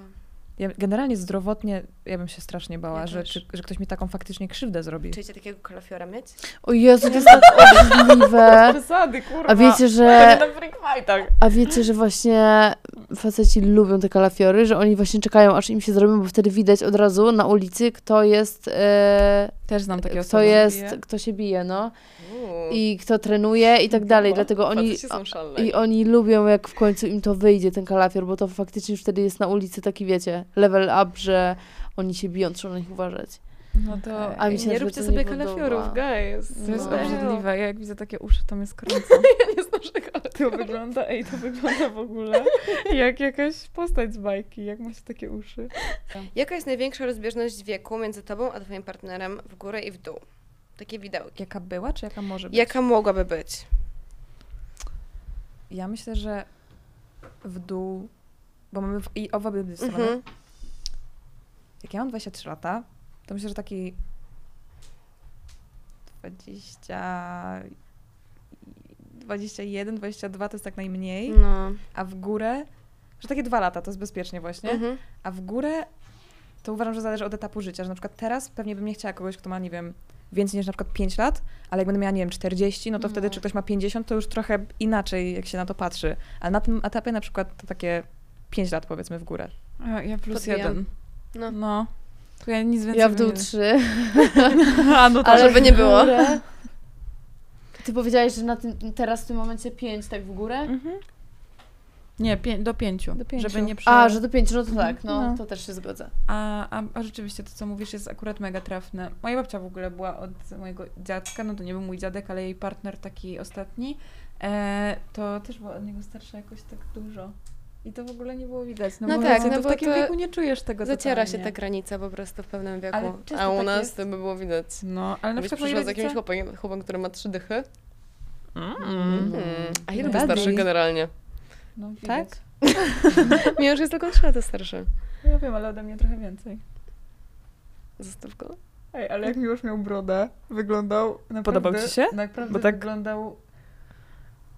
Ja generalnie zdrowotnie, ja bym się strasznie bała, Ja że, też. czy, że ktoś mi taką faktycznie krzywdę zrobi. Chcecie takiego kalafiora mieć? O Jezu, to jest tak obrzydliwe. Przesady, kurwa. A wiecie, że... A wiecie, że właśnie faceci lubią te kalafiory, że oni właśnie czekają, aż im się zrobią, bo wtedy widać od razu na ulicy, kto jest... E, Też znam takie kto osoby. jest, kto się bije, no. I kto trenuje i tak dalej. Dlatego oni... I oni lubią, jak w końcu im to wyjdzie, ten kalafior, bo to faktycznie już wtedy jest na ulicy taki, wiecie, level up, że oni się biją, trzeba na nich uważać. No to... A mi się nie róbcie to sobie nie kalafiorów, guys. To jest No. obrzydliwe. Ja jak widzę takie uszy, to mnie skręca. Ja nie znoszę To kalafiorów. wygląda, ej, to wygląda w ogóle jak jakaś postać z bajki, jak macie takie uszy. Jaka jest największa rozbieżność wieku między tobą a twoim partnerem w górę i w dół? Takie widełki. Jaka była, czy jaka może być? Jaka mogłaby być? Ja myślę, że w dół, bo mamy w, i byli Mhm. mhm. Jak ja mam 23 lata, to myślę, że taki 20... 21, 22 to jest tak najmniej, No. a w górę, że takie dwa lata to jest bezpiecznie właśnie, Mhm. a w górę to uważam, że zależy od etapu życia, że na przykład teraz pewnie bym nie chciała kogoś, kto ma, nie wiem, więcej niż na przykład 5 lat, ale jak będę miała, nie wiem, 40, no to No. wtedy czy ktoś ma 50, to już trochę inaczej, jak się na to patrzy. Ale na tym etapie na przykład to takie 5 lat powiedzmy w górę. A, ja plus Podbijam. jeden. No. No. To ja nic więcej Ja w dół trzy. A, no Ale żeby nie było. Ty powiedziałeś, że na tym, teraz w tym momencie pięć, tak w górę? Mhm. Nie, pię- do pięciu. Do pięciu. Żeby nie prze... A, że do pięciu, no to tak, no, No. to też się zgodzę. A, a, a rzeczywiście to, co mówisz, jest akurat mega trafne. Moja babcia w ogóle była od mojego dziadka, no to nie był mój dziadek, ale jej partner taki ostatni, e, to też była od niego starsza jakoś tak dużo. I to w ogóle nie było widać. No, No tak, no to w bo takim to wieku nie czujesz tego Zaciera się totalnie. ta granica po prostu w pewnym wieku. A u tak nas jest. to by było widać. No, ale na przykład przyszła z jakimś chłopakiem, chłopakiem, który ma trzy dychy. Mm. Mm. A ile Daddy. starszy generalnie? No, widać. Tak? Mnie już jest tylko trzy lata starszy. Ja wiem, ale ode mnie trochę więcej. Zostaw go. Ej, ale jak Miłosz miał brodę, wyglądał naprawdę... Podobał ci się? Naprawdę Bo tak- wyglądał...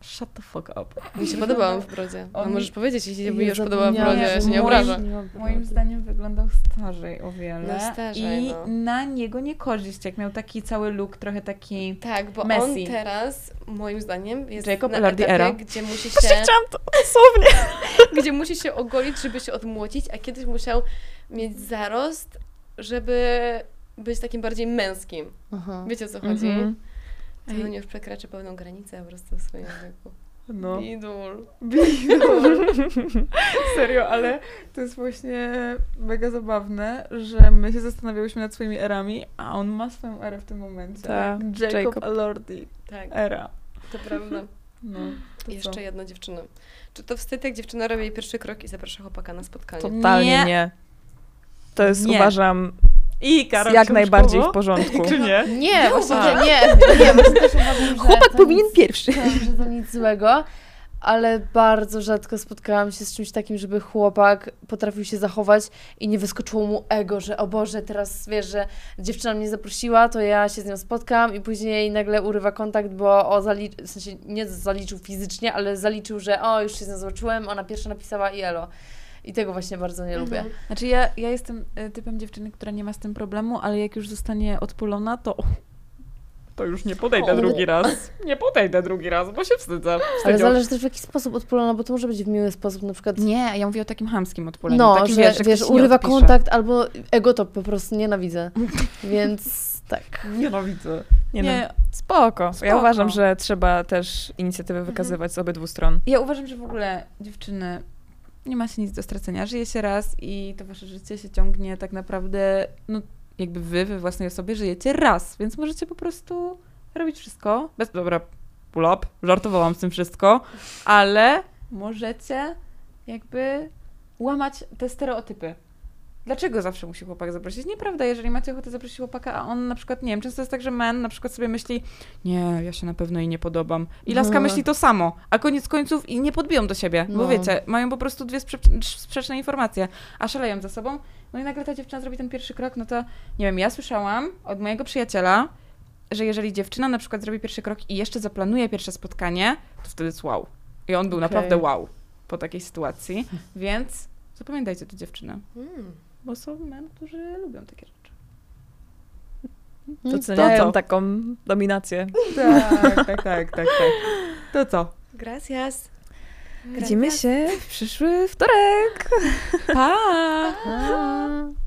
Shut the fuck up. Mi się podobałam w brodzie. No On- możesz powiedzieć, jeśli Nie już podobała w brodzie, ja się nie moim- obrażę. Moim zdaniem wyglądał starzej o wiele. No, starzej, I no. na niego nie korzyść, jak miał taki cały look, trochę taki... Tak, bo Messi. on teraz, moim zdaniem, jest Jacob na Elordi etapie, era. gdzie musi się, chciałam to dosłownie. gdzie musi się ogolić, żeby się odmłocić, a kiedyś musiał mieć zarost, żeby być takim bardziej męskim. Aha. Wiecie o co chodzi? Mhm. To on już przekracza pewną granicę po prostu w swoim wieku. No. Idol. Bidul. Serio, ale to jest właśnie mega zabawne, że my się zastanawiałyśmy nad swoimi erami, a on ma swoją erę w tym momencie. Tak, Jacob, Jacob. Elordi. Tak, Era. to prawda. No. To Jeszcze co? jedna dziewczyna. Czy to wstyd, jak dziewczyna robi jej pierwszy krok i zaprasza chłopaka na spotkanie? Totalnie Nie. nie. To jest, Nie. uważam, I Karol jak najbardziej w porządku. Czy nie? Nie, właśnie nie, nie, właśnie też uważam, że Chłopak to powinien nic, pierwszy. że to nic złego, ale bardzo rzadko spotkałam się z czymś takim, żeby chłopak potrafił się zachować i nie wyskoczyło mu ego, że o Boże, teraz wiesz, że dziewczyna mnie zaprosiła, to ja się z nią spotkam i później nagle urywa kontakt, bo o zali- w sensie nie zaliczył fizycznie, ale zaliczył, że o, już się z nią zobaczyłem, ona pierwsza napisała i elo. I tego właśnie bardzo nie lubię. Mhm. Znaczy ja, ja jestem y, typem dziewczyny, która nie ma z tym problemu, ale jak już zostanie odpulona, to to już nie podejdę O. drugi raz. Nie podejdę drugi raz, bo się wstydzę. Ale zależy też w jaki sposób odpulona, bo to może być w miły sposób, na przykład Nie, ja mówię o takim hamskim odpuleniu. No, takim, że wiesz, wiesz, ci nie urywa odpisze. kontakt albo ego to po prostu nienawidzę. Więc tak. Nienawidzę. Nie, Nie, no, spoko. Ja Spoko. uważam, że trzeba też inicjatywę wykazywać z obydwu stron. Ja uważam, że w ogóle dziewczyny nie ma się nic do stracenia. Żyje się raz i to wasze życie się ciągnie tak naprawdę, no jakby wy we własnej osobie żyjecie raz, więc możecie po prostu robić wszystko. Bez, dobra, pull up, żartowałam z tym wszystko, ale możecie jakby łamać te stereotypy. Dlaczego zawsze musi chłopak zaprosić? Nieprawda, jeżeli macie ochotę zaprosić chłopaka, a on na przykład, nie wiem, często jest tak, że men na przykład sobie myśli, nie, ja się na pewno jej nie podobam. I laska No. myśli to samo, a koniec końców i nie podbiją do siebie, bo No. wiecie, mają po prostu dwie sprze- sprzeczne informacje, a szaleją ze sobą. No i nagle ta dziewczyna zrobi ten pierwszy krok, no to nie wiem, ja słyszałam od mojego przyjaciela, że jeżeli dziewczyna na przykład zrobi pierwszy krok i jeszcze zaplanuje pierwsze spotkanie, to wtedy jest wow. I on był Okej. naprawdę wow po takiej sytuacji, więc zapamiętajcie tę dziewczynę, Mm. Bo są men, którzy lubią takie rzeczy. Doceniają co? taką dominację. Tak, tak, tak, tak, tak. To co? Gracias. Widzimy się w przyszły wtorek. Pa! A.